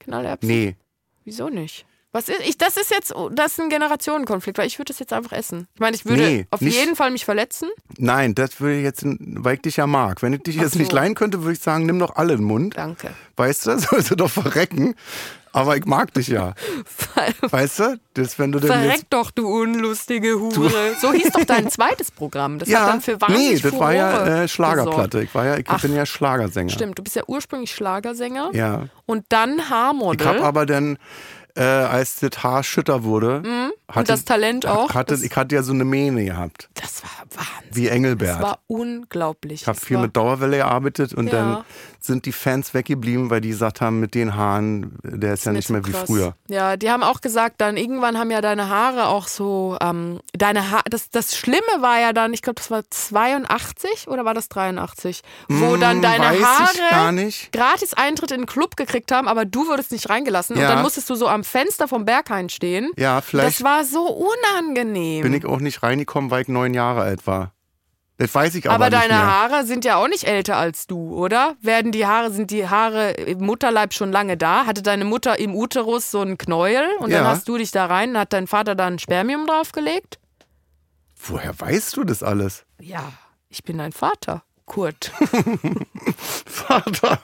Knallerbsen? Nee. Wieso nicht? Was ist, ich, das ist jetzt, das ist ein Generationenkonflikt, weil ich würde das jetzt einfach essen. Ich meine, ich würde Nee, auf nicht- jeden Fall mich verletzen. Nein, das würde ich jetzt, weil ich dich ja mag. Wenn ich dich Ach jetzt nicht so. leihen könnte, würde ich sagen, nimm doch alle in den Mund. Danke. Weißt du, [LAUGHS] sollst du doch verrecken. Aber ich mag dich ja. Weißt du? Das, wenn du denn Verreck jetzt. doch, du unlustige Hure. So hieß doch dein zweites Programm. Das hat Ja, dann für wahnsinnig nee, das war ja Furore äh, Schlagerplatte. Ich, war ja, ich Ach. bin ja Schlagersänger. Stimmt, du bist ja ursprünglich Schlagersänger Ja. und dann Haarmodel. Ich habe aber dann, äh, als das Haar schütter wurde, hatte, Mhm. das Talent auch. Hatte, ich hatte ja so eine Mähne gehabt, das war Wahnsinn. wie Engelbert. Das war unglaublich. ich habe viel war, mit Dauerwelle gearbeitet und Ja. dann sind die Fans weggeblieben, weil die gesagt haben, mit den Haaren, der ist ja nicht mehr wie krass. früher. Ja, die haben auch gesagt, dann irgendwann haben ja deine Haare auch so, ähm, deine ha das, das Schlimme war ja dann, ich glaube, das war 82 oder war das 83, wo dann deine Haare gratis Eintritt in den Club gekriegt haben, aber du wurdest nicht reingelassen Ja. und dann musstest du so am Fenster vom Berghain stehen. Ja, vielleicht Das war so unangenehm. bin ich auch nicht reingekommen, weil ich neun Jahre alt war. Das weiß ich aber, aber nicht deine mehr. Haare sind ja auch nicht älter als du, oder? Werden die Haare, sind die Haare im Mutterleib schon lange da? Hatte deine Mutter im Uterus so einen Knäuel und dann Ja. hast du dich da rein, hat dein Vater da ein Spermium draufgelegt? Woher weißt du das alles? Ja, ich bin dein Vater, Kurt. [LAUGHS] [LAUGHS] Vater.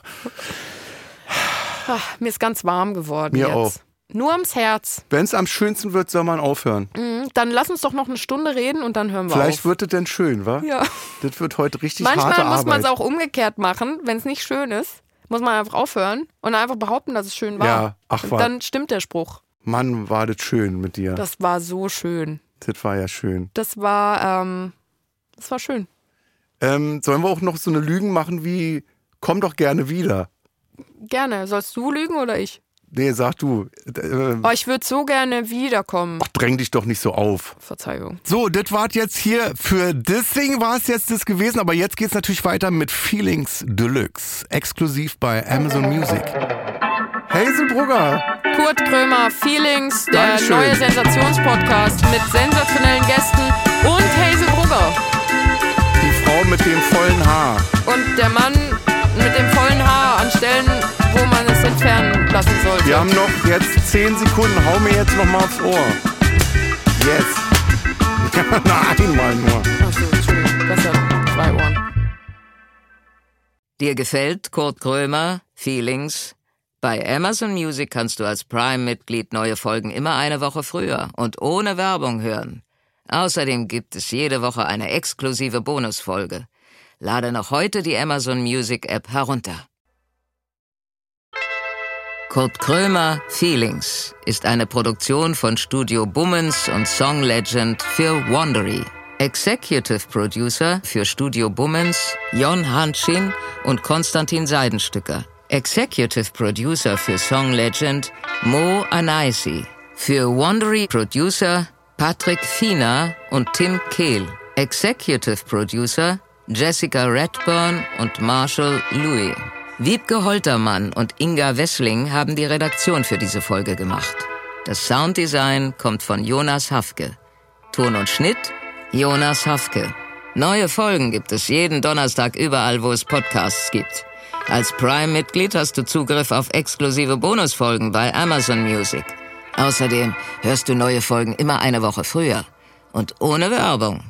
Ach, mir ist ganz warm geworden Mir jetzt. auch. Nur ums Herz. Wenn es am schönsten wird, soll man aufhören. Mhm, Dann lass uns doch noch eine Stunde reden und dann hören wir Vielleicht auf. wird es denn schön, wa? Ja. Das wird heute richtig Manchmal harte muss man es auch umgekehrt machen, wenn es nicht schön ist. Muss man einfach aufhören und einfach behaupten, dass es schön war. Ja, ach, war- dann stimmt der Spruch. Mann, war das schön mit dir. Das, Das war so schön. war ja schön. Das war, ähm, das war schön. Ähm, sollen wir auch noch so eine Lügen machen wie komm doch gerne wieder? Gerne. Sollst du lügen oder ich? Nee, sag du. Äh, Oh, ich würde so gerne wiederkommen. ach, dräng dich doch nicht so auf. Verzeihung. So, das war jetzt hier für das Ding war es jetzt das gewesen, aber jetzt geht's natürlich weiter mit Feelings Deluxe, exklusiv bei Amazon Music. Hazelbrugger, Kurt Krömer, Feelings, der Dankeschön. neue Sensationspodcast mit sensationellen Gästen und Hazel Brugger. die Frau mit dem vollen Haar. Und der Mann lassen sollte. Wir haben noch jetzt 10 Sekunden, hau mir jetzt noch mal aufs Ohr. Yes. [LAUGHS] Ja, na, einmal nur. Achso, Entschuldigung. Besser zwei Ohren. Dir gefällt Kurt Krömer, Feelings? Bei Amazon Music kannst du als Prime-Mitglied neue Folgen immer eine Woche früher und ohne Werbung hören. Außerdem gibt es jede Woche eine exklusive Bonusfolge. Lade noch heute die Amazon Music App herunter. Kurt Krömer Feelings ist eine Produktion von Studio Bummens und Song Legend für Wandery. Executive Producer für Studio Bummens Jon Hanschin und Konstantin Seidenstücker. Executive Producer für Song Legend Mo Anaisi. Für Wandery Producer Patrick Fiener und Tim Kehl. Executive Producer Jessica Redburn und Marshall Louis. Wiebke Holtermann und Inga Wessling haben die Redaktion für diese Folge gemacht. Das Sounddesign kommt von Jonas Hafke. Ton und Schnitt Jonas Hafke. Neue Folgen gibt es jeden Donnerstag überall, wo es Podcasts gibt. Als Prime-Mitglied hast du Zugriff auf exklusive Bonusfolgen bei Amazon Music. Außerdem hörst du neue Folgen immer eine Woche früher und ohne Werbung